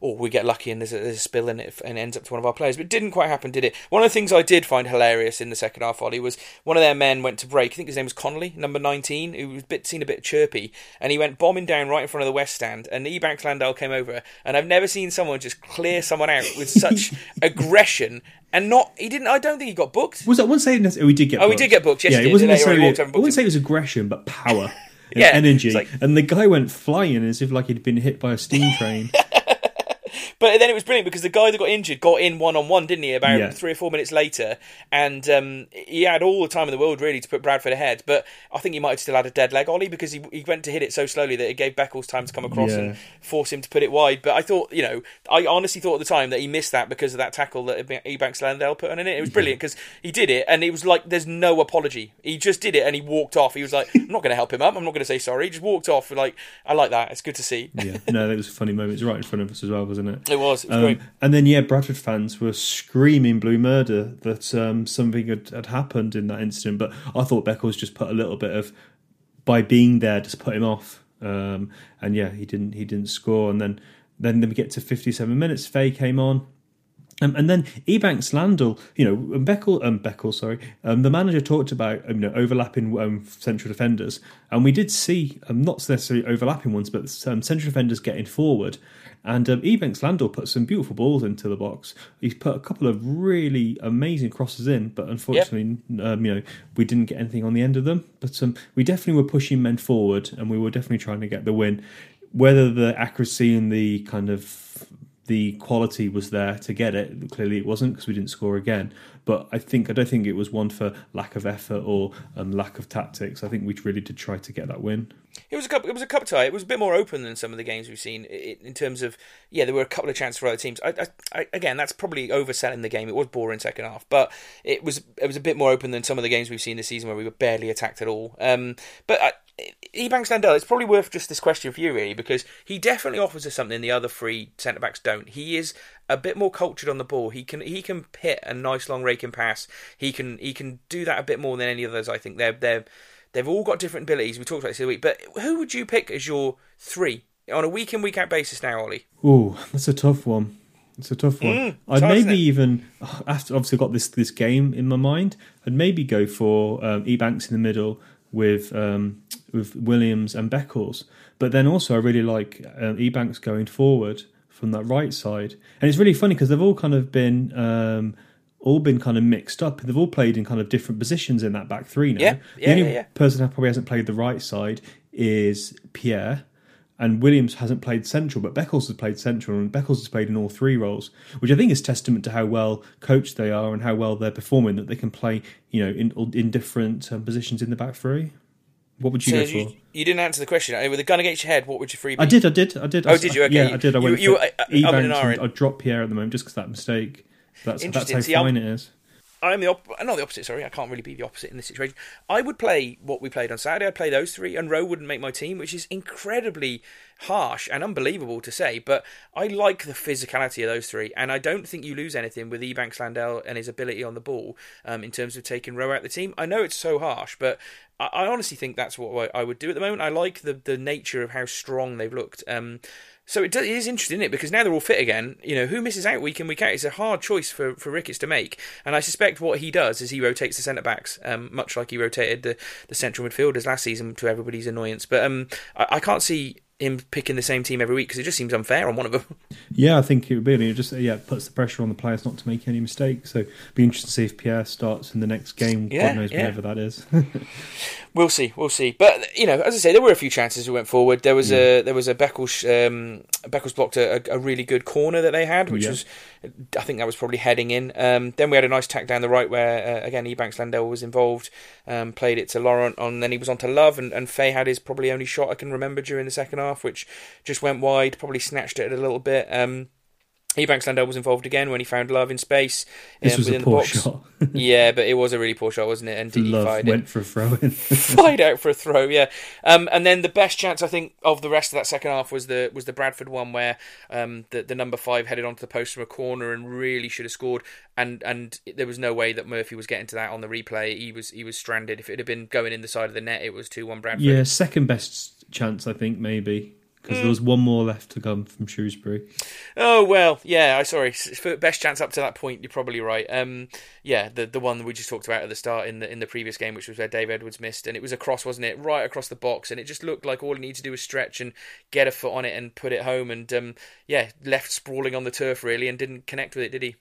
or we get lucky and there's a, there's a spill in it and it ends up to one of our players. But it didn't quite happen, did it? One of the things I did find hilarious in the second half, Ollie, was one of their men went to break. I think his name was Connolly, number 19, who was a bit, seen a bit chirpy. And he went bombing down right in front of the West Stand. And Ebanks Landell came over. And I've never seen someone just clear someone out with such aggression. And not, he didn't, I don't think he got booked. Was I wouldn't say we did get Oh, we did get booked, yes, yeah, it wasn't Later on, he necessarily. I wouldn't say it was aggression, but power. and Yeah, energy, like- and the guy went flying as if like he'd been hit by a steam train. But then it was brilliant because the guy that got injured got in one on one, didn't he? About Yeah. three or four minutes later, and um, he had all the time in the world really to put Bradford ahead. But I think he might have still had a dead leg, Ollie, because he, he went to hit it so slowly that it gave Beckles time to come across Yeah. and force him to put it wide. But I thought, you know, I honestly thought at the time that he missed that because of that tackle that Ebanks Landell put on in it. It was brilliant because he did it, and it was like there's no apology. He just did it, and he walked off. He was like, "I'm not going to help him up. I'm not going to say sorry." He just walked off. Like I like that. It's good to see. Yeah, no, that was a funny moment. It's right in front of us as well, wasn't it? It was. It was Um, great. and then, yeah, Bradford fans were screaming blue murder that um, something had, had happened in that incident. But I thought Beckles just put a little bit of, by being there, just put him off. Um, and yeah, he didn't he didn't score. And then then we get to 57 minutes. Faye came on. Um, and then Ebanks Landell, you know, and Beckel, um, Beckel, sorry, um, the manager talked about you know overlapping um, central defenders, and we did see um, not necessarily overlapping ones, but um, central defenders getting forward. And um, Ebanks Landell put some beautiful balls into the box. He's put a couple of really amazing crosses in, but unfortunately, um, you know, we didn't get anything on the end of them. But um, we definitely were pushing men forward, and we were definitely trying to get the win. Whether the accuracy and the kind of the quality was there to get it. Clearly, it wasn't because we didn't score again. But I think I don't think it was one for lack of effort or um, lack of tactics. I think we really did try to get that win. It was a cup. It was a cup tie. It was a bit more open than some of the games we've seen in terms of yeah. There were a couple of chances for other teams. I, I, I, again, that's probably overselling the game. It was boring second half, but it was it was a bit more open than some of the games we've seen this season where we were barely attacked at all. Um, but I, Ebanks Landell, it's probably worth just this question for you really because he definitely offers us something the other three centre backs don't. He is a bit more cultured on the ball. He can he can hit a nice long raking pass. He can he can do that a bit more than any others. I think they're they're they've all got different abilities. We talked about this the week, but who would you pick as your three on a week in week out basis now, Ollie? Oh, that's a tough one. It's a tough one. Mm, I'd tough, maybe even after obviously got this this game in my mind. I'd maybe go for um, Ebanks in the middle with um, with Williams and Beckles. But then also I really like um, Ebanks going forward from that right side. And it's really funny because they've all kind of been. Um, all been kind of mixed up. They've all played in kind of different positions in that back three now. Yeah, yeah, the only yeah, yeah. person that probably hasn't played the right side is Pierre, and Williams hasn't played central, but Beckles has played central, and Beckles has played in all three roles, which I think is testament to how well coached they are and how well they're performing. That they can play, you know, in in different um, positions in the back three. What would you So go for? you, you didn't answer the question. With a gun against your head, what would your free be? I did, I did, I did. Oh, I, did you? Okay, Yeah, you- I did. I you- went you for were, uh, uh, umming and Ebanks, ahhing. and I dropped Pierre at the moment just because that mistake. That's that's how See, I'm- fine it is. I'm the op- not the opposite. Sorry, I can't really be the opposite in this situation. I would play what we played on Saturday. I'd play those three, and Rowe wouldn't make my team, which is incredibly harsh and unbelievable to say. But I like the physicality of those three, and I don't think you lose anything with Ebanks Landell and his ability on the ball um, in terms of taking Rowe out the team. I know it's so harsh, but I, I honestly think that's what I, I would do at the moment. I like the the nature of how strong they've looked. Um, so it, does, it is interesting, isn't it? Because now they're all fit again. You know, who misses out week in week out? It's a hard choice for, for Ricketts to make, and I suspect what he does is he rotates the centre backs, um, much like he rotated the, the central midfielders last season to everybody's annoyance. But um, I, I can't see him picking the same team every week because it just seems unfair on one of them. Yeah, I think it would be. It just yeah it puts the pressure on the players not to make any mistakes. So, be interested to see if Pierre starts in the next game. Yeah, God knows yeah. whenever that is. We'll see, we'll see. But you know, as I say, there were a few chances we went forward. There was a there was a Beckles um, Beckles blocked a, a really good corner that they had, which Yeah. was I think that was probably heading in. Um, then we had a nice tack down the right where uh, again Ebanks Landell was involved, um, played it to Laurent, and then he was on to Love, and, and Faye had his probably only shot I can remember during the second half, which just went wide, probably snatched it a little bit. Um, Ebanks Landell was involved again when he found Love in space This um, was a poor box. shot. yeah, but it was a really poor shot, wasn't it? And Didi Love fired it went for a throw in. fired out for a throw, yeah. Um, and then the best chance I think of the rest of that second half was the was the Bradford one where um, the the number five headed onto the post from a corner and really should have scored. And and there was no way that Murphy was getting to that on the replay. He was he was stranded. If it had been going in the side of the net, it was two one Bradford. yeah, second best chance I think maybe because Mm. there was one more left to come from Shrewsbury. Oh well, yeah. I sorry. Best chance up to that point, you're probably right. Um, yeah, the the one that we just talked about at the start in the in the previous game, which was where Dave Edwards missed, and it was a cross, wasn't it? Right across the box, and it just looked like all he needed to do was stretch and get a foot on it and put it home, and um, yeah, left sprawling on the turf really, and didn't connect with it, did he?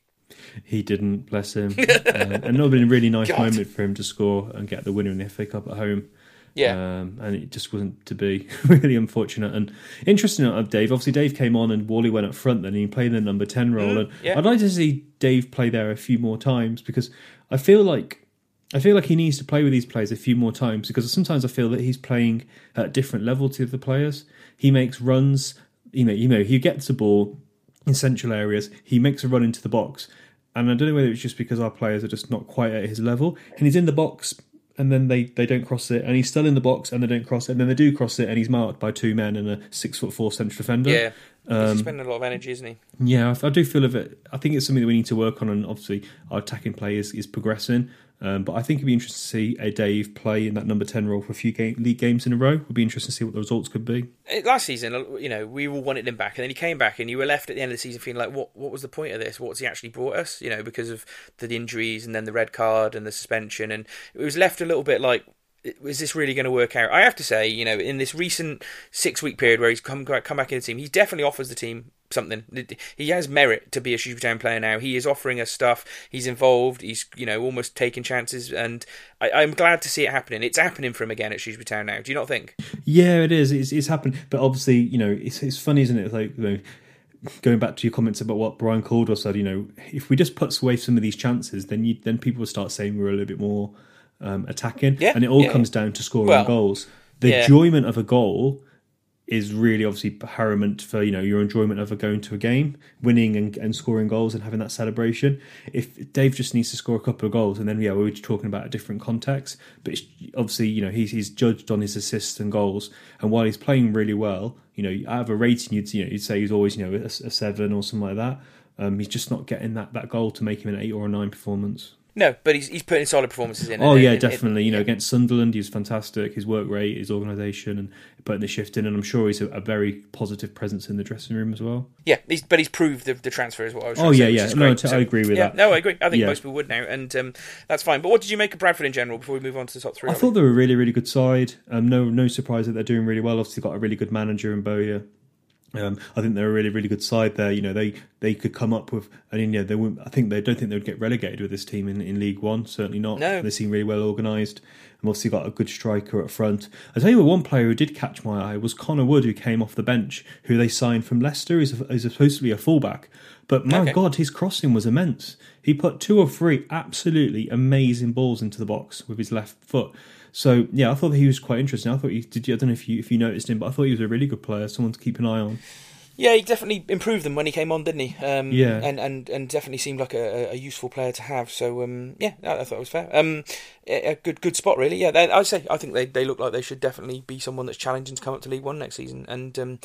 He didn't, bless him. um, and have been a really nice God. moment for him to score and get the winner in the FA Cup at home. Yeah. Um, and it just wasn't to be really unfortunate and interesting of Dave. Obviously, Dave came on and Whalley went up front. Then he played the number ten role, and Mm, yeah. I'd like to see Dave play there a few more times because I feel like I feel like he needs to play with these players a few more times because sometimes I feel that he's playing at a different level to the players. He makes runs, you know, you know, he gets the ball in central areas, he makes a run into the box, and I don't know whether it's just because our players are just not quite at his level, and he's in the box and then they, they don't cross it, and he's still in the box and they don't cross it, and then they do cross it, and he's marked by two men and a six foot four central defender. Yeah. Um, He's spending a lot of energy, isn't he? Yeah, I, I do feel of it. I think it's something that we need to work on, and obviously our attacking play is, is progressing. Um, but I think it'd be interesting to see a Dave play in that number ten role for a few game, league games in a row. Would be interesting to see what the results could be. Uh, Last season, uh, you know, we all wanted him back, and then he came back, and you were left at the end of the season feeling like, what What was the point of this? What's he actually brought us? You know, because of the injuries and then the red card and the suspension, and it was left a little bit like. Is this really going to work out? I have to say, you know, in this recent six-week period where he's come come back in the team, he definitely offers the team something. He has merit to be a Shrewsbury Town player now. He is offering us stuff. He's involved. He's you know almost taking chances, and I, I'm glad to see it happening. It's happening for him again at Shrewsbury Town now. Do you not think? Yeah, it is. It's, it's happened, but obviously, you know, it's it's funny, isn't it? It's like you know, going back to your comments about what Brian Caldwell said, you know, if we just put away some of these chances, then you then people will start saying we're a little bit more um, attacking, Yeah, and it all yeah. comes down to scoring Well, goals. The yeah. enjoyment of a goal is really obviously paramount for you know your enjoyment of going to a game, winning and, and scoring goals and having that celebration. If Dave just needs to score a couple of goals, and then yeah, we we're talking about a different context. But obviously, you know, he's he's judged on his assists and goals, and while he's playing really well, you know, out of a rating, you'd you know you'd say he's always you know a, a seven or something like that. Um, he's just not getting that, that goal to make him an eight or a nine performance. No, but he's he's putting solid performances in. Oh yeah, in- definitely. You know, yeah. against Sunderland, he was fantastic. His work rate, his organisation, and putting the shift in. And I'm sure he's a, a very positive presence in the dressing room as well. Yeah, he's, but he's proved the, the transfer as well. I was Oh, yeah, say, yeah. is No, t- I agree with yeah, that. No, I agree. I think Yeah. most people would now, and um, that's fine. But what did you make of Bradford in general before we move on to the top three? I thought they were a really, really good side. Um, no, no surprise that they're doing really well. Obviously, got a really good manager in Bowyer. Um, I think they're a really, really good side there. You know, they they could come up with. I mean, yeah, they wouldn't. I think they don't think they would get relegated with this team in, in League One. Certainly not. No. they seem really well organised. And obviously got a good striker up front. I tell you, what, one player who did catch my eye was Connor Wood, who came off the bench, who they signed from Leicester. He's, a, he's supposed to be a fullback, but my Okay. God, his crossing was immense. He put two or three absolutely amazing balls into the box with his left foot. So yeah, I thought he was quite interesting. I thought he did. You, I don't know if you if you noticed him, but I thought he was a really good player. Someone to keep an eye on. Yeah, he definitely improved them when he came on, didn't he? Um, Yeah. and, and, and definitely seemed like a, a useful player to have. So um, yeah, I, I thought it was fair. Um, a a good good spot really. Yeah, they, I'd say I think they, they look like they should definitely be someone that's challenging to come up to League One next season, and um,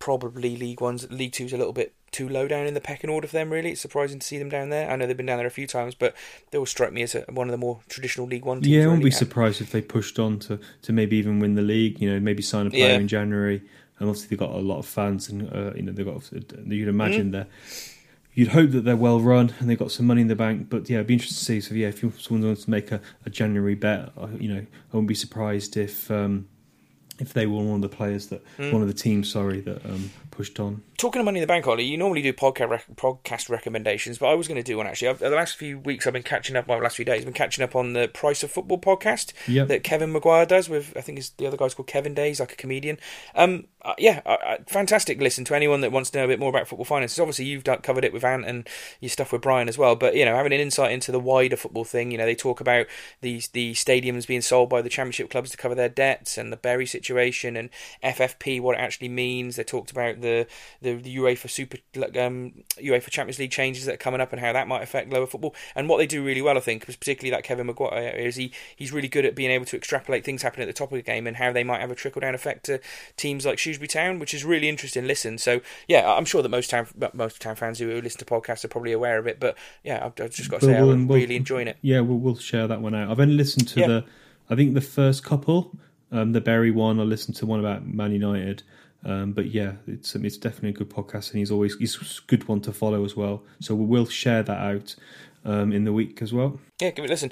probably League One's League Two's a little bit too low down in the pecking order for them. Really, it's surprising to see them down there. I know they've been down there a few times, but they all strike me as a, one of the more traditional League One teams. Yeah, I wouldn't really. be surprised if they pushed on to, to maybe even win the league. You know, maybe sign a player Yeah. in January. And obviously they've got a lot of fans, and uh, you know they've got. You'd imagine they're. You'd hope that they're well run and they've got some money in the bank, but yeah, it'd be interesting to see. So yeah, if someone wants to make a, a January bet, you know, I wouldn't be surprised if um, if they were one of the players that Mm. one of the teams, sorry, that um, pushed on. Talking of money in the bank, Ollie, you normally do podcast rec- podcast recommendations, but I was going to do one actually. I've, the last few weeks, I've been catching up. Well, last few days, I've been catching up on the Price of Football podcast Yep. that Kieran Maguire does with. I think it's the other guy's called Kevin Day. He's like a comedian. Um, uh, yeah, uh, fantastic. Listen to anyone that wants to know a bit more about football finances. Obviously, you've done, covered it with Ant and your stuff with Brian as well. But you know, having an insight into the wider football thing. You know, they talk about these the stadiums being sold by the Championship clubs to cover their debts and the Bury situation and FFP what it actually means. They talked about the the, the UEFA Super um, UEFA Champions League changes that are coming up and how that might affect lower football. And what they do really well, I think, was particularly that Kieran Maguire is he he's really good at being able to extrapolate things happening at the top of the game and how they might have a trickle down effect to teams like Shrewsbury Town, which is really interesting. Listen, so yeah, I'm sure that most town most town fans who listen to podcasts are probably aware of it, but yeah, I've, I've just got to But say we'll- I'm we'll- really enjoying it. Yeah, we'll, we'll share that one out. I've only listened to Yeah. the, I think the first couple, um, the Bury one. I listened to one about Man United. Um, but yeah, it's um, it's definitely a good podcast, and he's always he's a good one to follow as well. So we will share that out um, in the week as well. Yeah, give it a listen.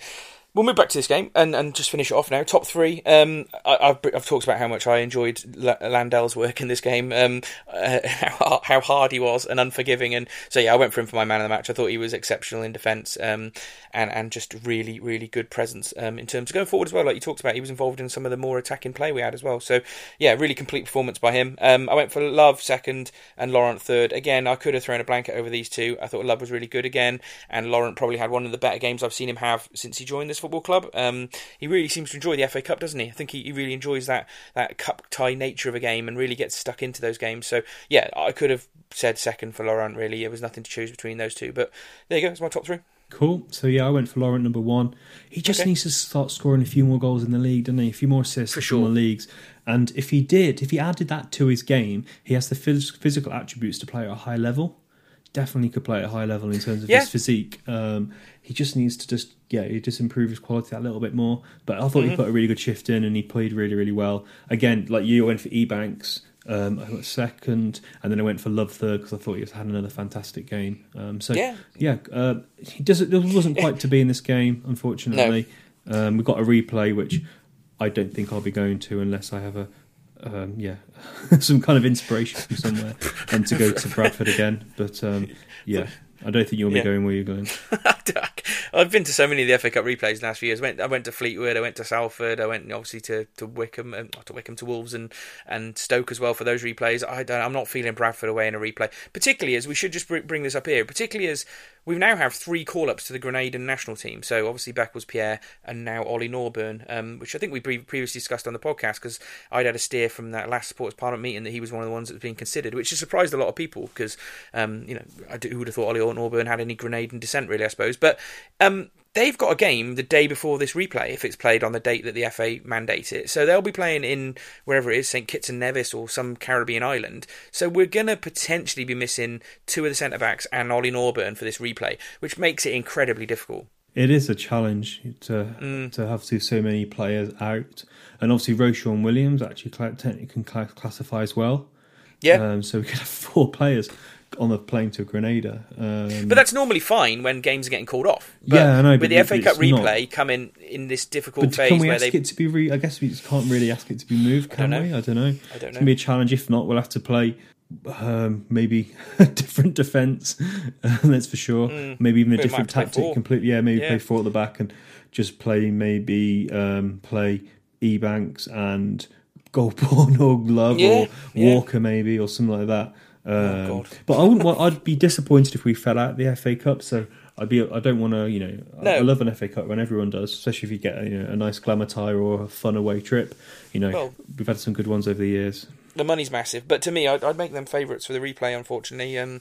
We'll move back to this game and, and just finish it off now. Top three. Um, I, have I've talked about how much I enjoyed Landell's work in this game, um, uh, how, how, hard he was and unforgiving. And so, yeah, I went for him for my man of the match. I thought he was exceptional in defence um, and, and just really, really good presence um, in terms of going forward as well. Like you talked about, he was involved in some of the more attacking play we had as well. So, yeah, really complete performance by him. Um, I went for Love second and Laurent third. Again, I could have thrown a blanket over these two. I thought Love was really good again, and Laurent probably had one of the better games I've seen him have since he joined this football club. Um, he really seems to enjoy the FA Cup, doesn't he? I think he, he, really enjoys that that cup tie nature of a game and really gets stuck into those games. So yeah, I could have said second for Laurent. Really, there was nothing to choose between those two. But there you go. It's my top three. Cool. So yeah, I went for Laurent number one. He just okay. needs to start scoring a few more goals in the league, doesn't he? A few more assists for sure. in the leagues. And if he did, if he added that to his game, he has the phys- physical attributes to play at a high level definitely could play at a high level in terms of yeah. his physique. Um, he just needs to just yeah, he just improve his quality a little bit more. But I thought mm-hmm. he put a really good shift in and he played really really well. Again, like you, I went for Ebanks. Um, I went second, and then I went for Love third because I thought he had another fantastic game. Um, so yeah, yeah, uh, he doesn't. It wasn't quite to be in this game, unfortunately. No. Um, we got a replay, which I don't think I'll be going to unless I have a um, yeah, some kind of inspiration from somewhere, and to go to Bradford again. But um, yeah, I don't think you'll be yeah. going where you're going. I've been to so many of the FA Cup replays the last few years. I went, I went to Fleetwood, I went to Salford, I went obviously to, to Wycombe, um, to Wycombe to Wolves and, and Stoke as well for those replays. I don't, I'm not feeling Bradford away in a replay, particularly as we should just bring this up here, particularly as we now have three call ups to the Grenadian national team. So obviously back was Pierre and now Ollie Norburn, um, which I think we previously discussed on the podcast because I'd had a steer from that last Supporters Parliament meeting that he was one of the ones that was being considered, which has surprised a lot of people because, um, you know, I do, who would have thought Ollie Norburn had any Grenadian descent really, I suppose. But um, they've got a game the day before this replay if it's played on the date that the FA mandates it. So they'll be playing in wherever it is, St Kitts and Nevis or some Caribbean island. So we're going to potentially be missing two of the centre backs and Ollie Norburn for this replay, which makes it incredibly difficult. It is a challenge to mm. to have to so many players out, and obviously Ro-Shaun Williams actually technically can classify as well. Yeah. Um, so we could have four players on the plane to Grenada. Um, but that's normally fine when games are getting called off. But yeah, I know. But the FA Cup replay not. coming in this difficult but phase, can we where ask they... it to be? Re- I guess we can't really ask it to be moved, can I we? I don't know. I don't know. It's gonna be a challenge. If not, we'll have to play um, maybe a different defence. that's for sure. Mm. Maybe even a different tactic. Completely. Yeah, maybe yeah. play four at the back and just play maybe um, play Ebanks and Golbourne or Love yeah, or Walker yeah. maybe or something like that. Oh, um, but I wouldn't. Want, I'd be disappointed if we fell out the FA Cup. So I'd be. I don't want to. You know, no. I love an FA Cup when everyone does, especially if you get you know, a nice glamour tie or a fun away trip. You know, well, we've had some good ones over the years the money's massive. But to me, I'd, I'd make them favourites for the replay, unfortunately, um,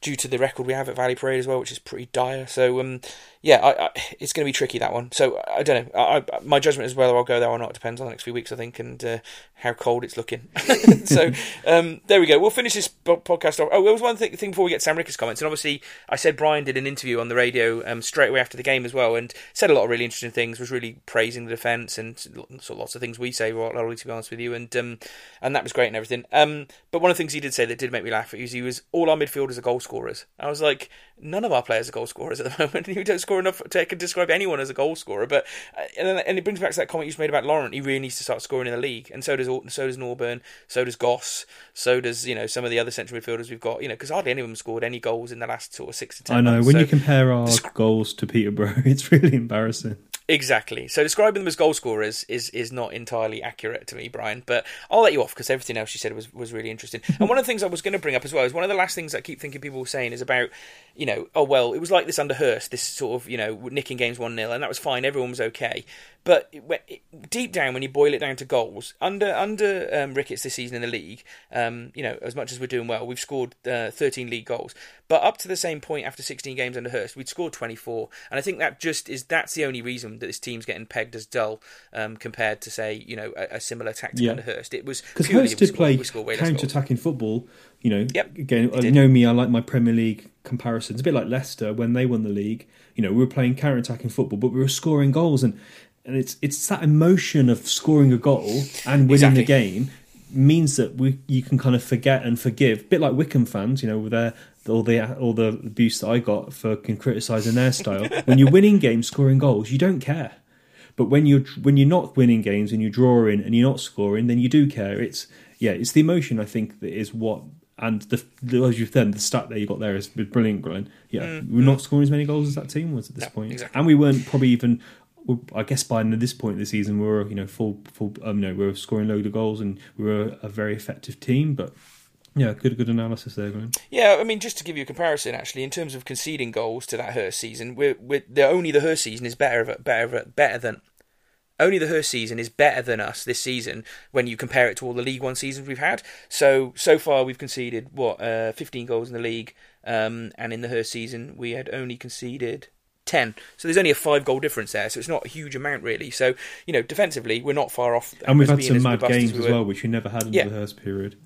due to the record we have at Valley Parade as well, which is pretty dire. So, um, yeah, I, I, it's going to be tricky that one. So I don't know. I, my judgment is whether I'll go there or not depends on the next few weeks, I think, and uh, how cold it's looking. so um, there we go. We'll finish this podcast off. Oh, there was one thing, thing before we get Sam Ricketts' comments, and obviously I said Brian did an interview on the radio um, straight away after the game as well, and said a lot of really interesting things. Was really praising the defence and sort of lots of things we say, Ollie, to be honest with you, and um, and that was great and everything. Um, but one of the things he did say that did make me laugh was he was all our midfielders are goal scorers. I was like, none of our players are goal scorers at the moment. you don't score enough to describe anyone as a goal scorer. But uh, and, then, and it brings back to that comment you just made about Laurent. He really needs to start scoring in the league, and so does so does Norburn, so does Goss, so does you know some of the other central midfielders we've got. You know, because hardly any of them scored any goals in the last sort of six to ten. I know months. when so, you compare our goals to Peterborough, it's really embarrassing. Exactly. So describing them as goal scorers is is not entirely accurate to me, Brian. But I'll let you off because everything else you said was, was really interesting. and one of the things I was going to bring up as well is one of the last things I keep thinking people were saying is about, you know, oh well, it was like this under Hurst, this sort of you know nicking games one 0 and that was fine, everyone was okay. But deep down, when you boil it down to goals, under under um, Ricketts this season in the league, um, you know, as much as we're doing well, we've scored uh, 13 league goals. But up to the same point after 16 games under Hurst, we'd scored 24, and I think that just is that's the only reason that this team's getting pegged as dull um, compared to say you know a, a similar tactic yeah. under Hurst. It was because Hurst did play counter-attacking football. You know, yep, again, you know me, I like my Premier League comparisons. A bit like Leicester when they won the league. You know, we were playing counter-attacking football, but we were scoring goals and and it's it's that emotion of scoring a goal and winning exactly. the game means that we you can kind of forget and forgive. A bit like Wycombe fans, you know, with their all the all the abuse that I got for criticising their style. when you're winning games, scoring goals, you don't care. But when you're when you're not winning games and you're drawing and you're not scoring, then you do care. It's yeah, it's the emotion I think that is what. And the, the as you've done, the stat that you got there is brilliant, Glyn. Yeah, we're not scoring as many goals as that team was at this Mm, No, point, exactly. and we weren't probably even. I guess by this point in the season, we were you know full full. Um, no, we were scoring load of goals and we were a very effective team. But yeah, good good analysis there, Glyn. Yeah, I mean, just to give you a comparison, actually, in terms of conceding goals to that Hurst season, we're, we're the only the Hurst season is better better better than only the Hurst season is better than us this season when you compare it to all the League One seasons we've had. So so far we've conceded what uh, 15 goals in the league, um, and in the Hurst season we had only conceded. 10 so there's only a five goal difference there so it's not a huge amount really so you know defensively we're not far off And we've had some as mad games we as well, which we never had in Yeah. the Hurst period.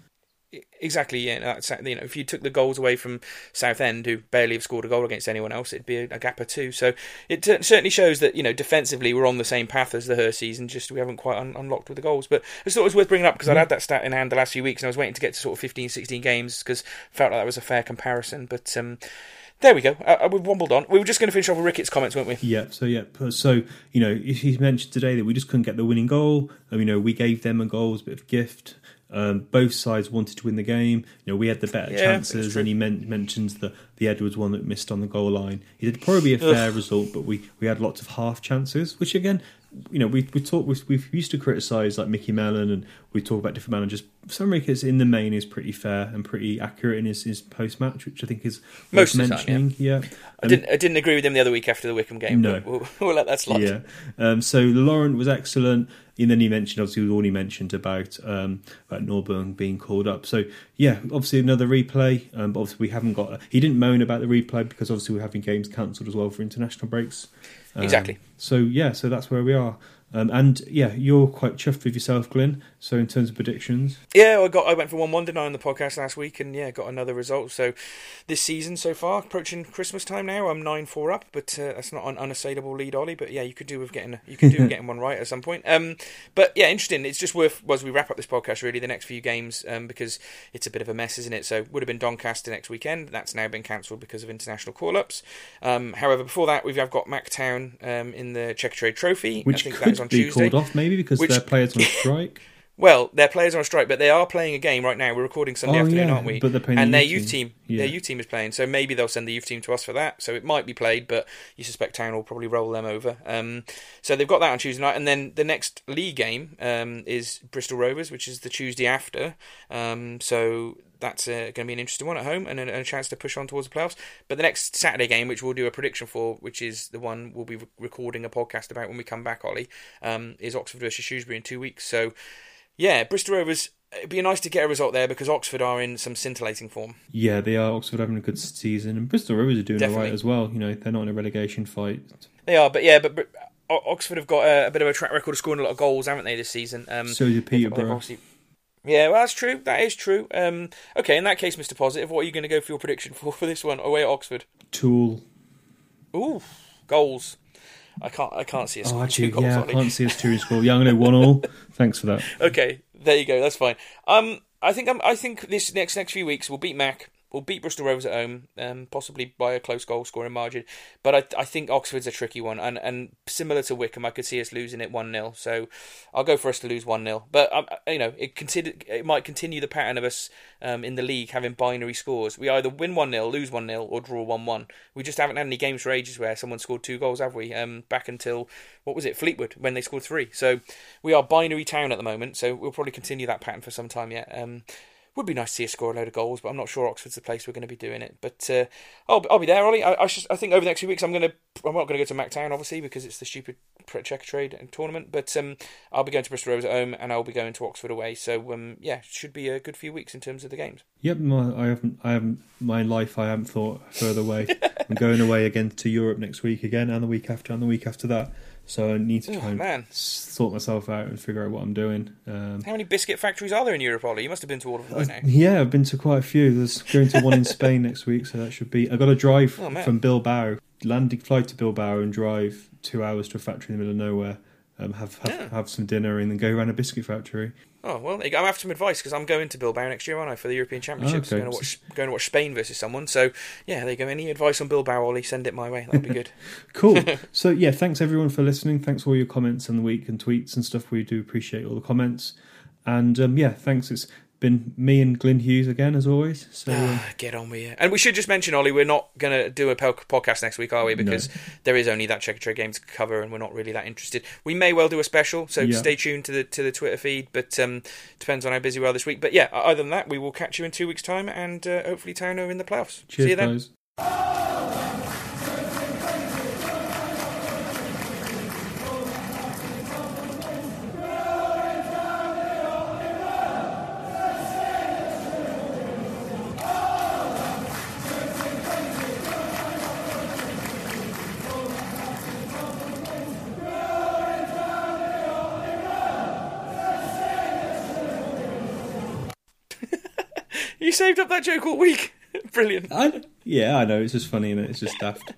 Exactly, yeah. That's you know, if you took the goals away from Southend, who barely have scored a goal against anyone else, it'd be a, a gap or two. So it t- certainly shows that you know defensively we're on the same path as the Hurst season, just we haven't quite un- unlocked with the goals. But I thought it was worth bringing up because I'd had that stat in hand the last few weeks, and I was waiting to get to sort of 15, 16 games because felt like that was a fair comparison. But um, there we go. Uh, we've wombled on. We were just going to finish off with Ricketts' comments, weren't we? Yeah, so yeah, so you know, if he mentioned today that we just couldn't get the winning goal, um, you know, we gave them a goal as a bit of a gift. Um, both sides wanted to win the game. You know, we had the better Yeah, chances, and he men- mentions the the Edwards one that missed on the goal line. It would probably be a fair result, but we, we had lots of half chances, which again, you know, we we talk we we've used to criticise like Micky Mellon, and we talk about different managers. Sam Ricketts in the main is pretty fair and pretty accurate in his, his post match, which I think is Most worth of time, yeah. mentioning. yeah. I Um, didn't. I didn't agree with him the other week after the Wycombe game. No. we'll, we'll let that slide. Yeah. Um, so Laurent was excellent. And then he mentioned, obviously, we already mentioned about um, about Norburn being called up. So yeah, obviously another replay. Um, but obviously we haven't got. he didn't moan about the replay because obviously we're having games cancelled as well for international breaks. Um, Exactly. So yeah, so that's where we are. Um, and yeah, you're quite chuffed with yourself, Glyn. So in terms of predictions, Yeah, I got I went for one one didn't I on the podcast last week, and yeah, got another result. So this season so far, approaching Christmas time now, I'm nine four up, but uh, that's not an unassailable lead, Ollie. But yeah, you could do with getting you could do with getting one right at some point. Um, but yeah, interesting. It's just worth as we wrap up this podcast really the next few games um, because it's a bit of a mess, isn't it? So would have been Doncaster next weekend. That's now been cancelled because of international call ups. Um, however, before that we've got Mactown um, in the Checkatrade Trophy. which I think that could is on be Tuesday. called off maybe because Which- their players on strike. Well, their players are on strike, but they are playing a game right now. We're recording Sunday Oh, afternoon, yeah, aren't we? but they're playing and the their youth youth team. team, Yeah. their youth team is playing. So maybe they'll send the youth team to us for that. So it might be played, but you suspect Town will probably roll them over. Um, so they've got that on Tuesday night, and then the next league game um, is Bristol Rovers, which is the Tuesday after. Um, so that's uh, going to be an interesting one at home and a, and a chance to push on towards the playoffs. But the next Saturday game, which we'll do a prediction for, which is the one we'll be re- recording a podcast about when we come back, Ollie, um, is Oxford versus Shrewsbury in two weeks. So yeah, Bristol Rovers. It'd be nice to get a result there because Oxford are in some scintillating form. Yeah, they are. Oxford having a good season, and Bristol Rovers are doing all right as well. You know, they're not in a relegation fight. They are, but yeah, but, but Oxford have got a, a bit of a track record of scoring a lot of goals, haven't they, this season? Um, So did Peterborough. obviously- Yeah, well, that's true. That is true. Um, okay, in that case, Mr. Positive, what are you going to go for your prediction for for this one away at Oxford? Tool. Ooh, goals. I can't. I can't see a Oh, actually, yeah, I can't see us two in score. Yeah, I'm going to one all. Thanks for that. Okay, there you go. That's fine. Um, I think I'm, I think this next next few weeks we'll beat Mac. We'll beat Bristol Rovers at home, um, possibly by a close goal scoring margin. But I, I think Oxford's a tricky one, and, and similar to Wycombe, I could see us losing it one 0 So I'll go for us to lose one 0 But um, you know, it consider it might continue the pattern of us um, in the league having binary scores. We either win one 0 lose one 0 or draw one one. We just haven't had any games for ages where someone scored two goals, have we? Um, back until what was it, Fleetwood, when they scored three. So we are binary town at the moment. So we'll probably continue that pattern for some time yet. Would be nice to see us score a load of goals, but I'm not sure Oxford's the place we're going to be doing it. But uh, I'll, I'll be there, Ollie. I, I, should, I think over the next few weeks I'm going to. I'm not going to go to Mactown, obviously, because it's the stupid Checkatrade and tournament. But um, I'll be going to Bristol Rovers at home, and I'll be going to Oxford away. So um, yeah, should be a good few weeks in terms of the games. Yep, my, I haven't. I haven't. My life. I haven't thought further away. I'm going away again to Europe next week again, and the week after, and the week after that. So I need to Oh, try and man. s- sort myself out and figure out what I'm doing. Um, How many biscuit factories are there in Europe, Ollie? You must have been to all of them by now. yeah, I've been to quite a few. There's going to one in Spain next week, so that should be. I got to drive Oh, from Bilbao, landing flight to Bilbao, and drive two hours to a factory in the middle of nowhere. Um, have have, have some dinner, and then go around a biscuit factory. Oh well, I'm after some advice because I'm going to Bilbao next year, aren't I, for the European Championships? okay. Going to watch, going to watch Spain versus someone. So yeah, there you go. Any advice on Bilbao, Ollie? Send it my way. That'd be good. Cool. so yeah, thanks everyone for listening. Thanks for all your comments on the week and tweets and stuff. We do appreciate all the comments. And um, yeah, thanks. It's been me and Glyn Hughes again as always. So um, Ah, Get on with it. And we should just mention, Ollie, we're not going to do a podcast next week, are we? Because there is only that Checkatrade game to cover, and we're not really that interested. We may well do a special, so Yeah. stay tuned to the to the Twitter feed. But um, depends on how busy we are this week. But yeah, other than that, we will catch you in two weeks' time, and uh, hopefully Town are in the playoffs. cheers, See you then. guys. Saved up that joke all week. Brilliant. I, yeah, I know. It's just funny and it's just daft.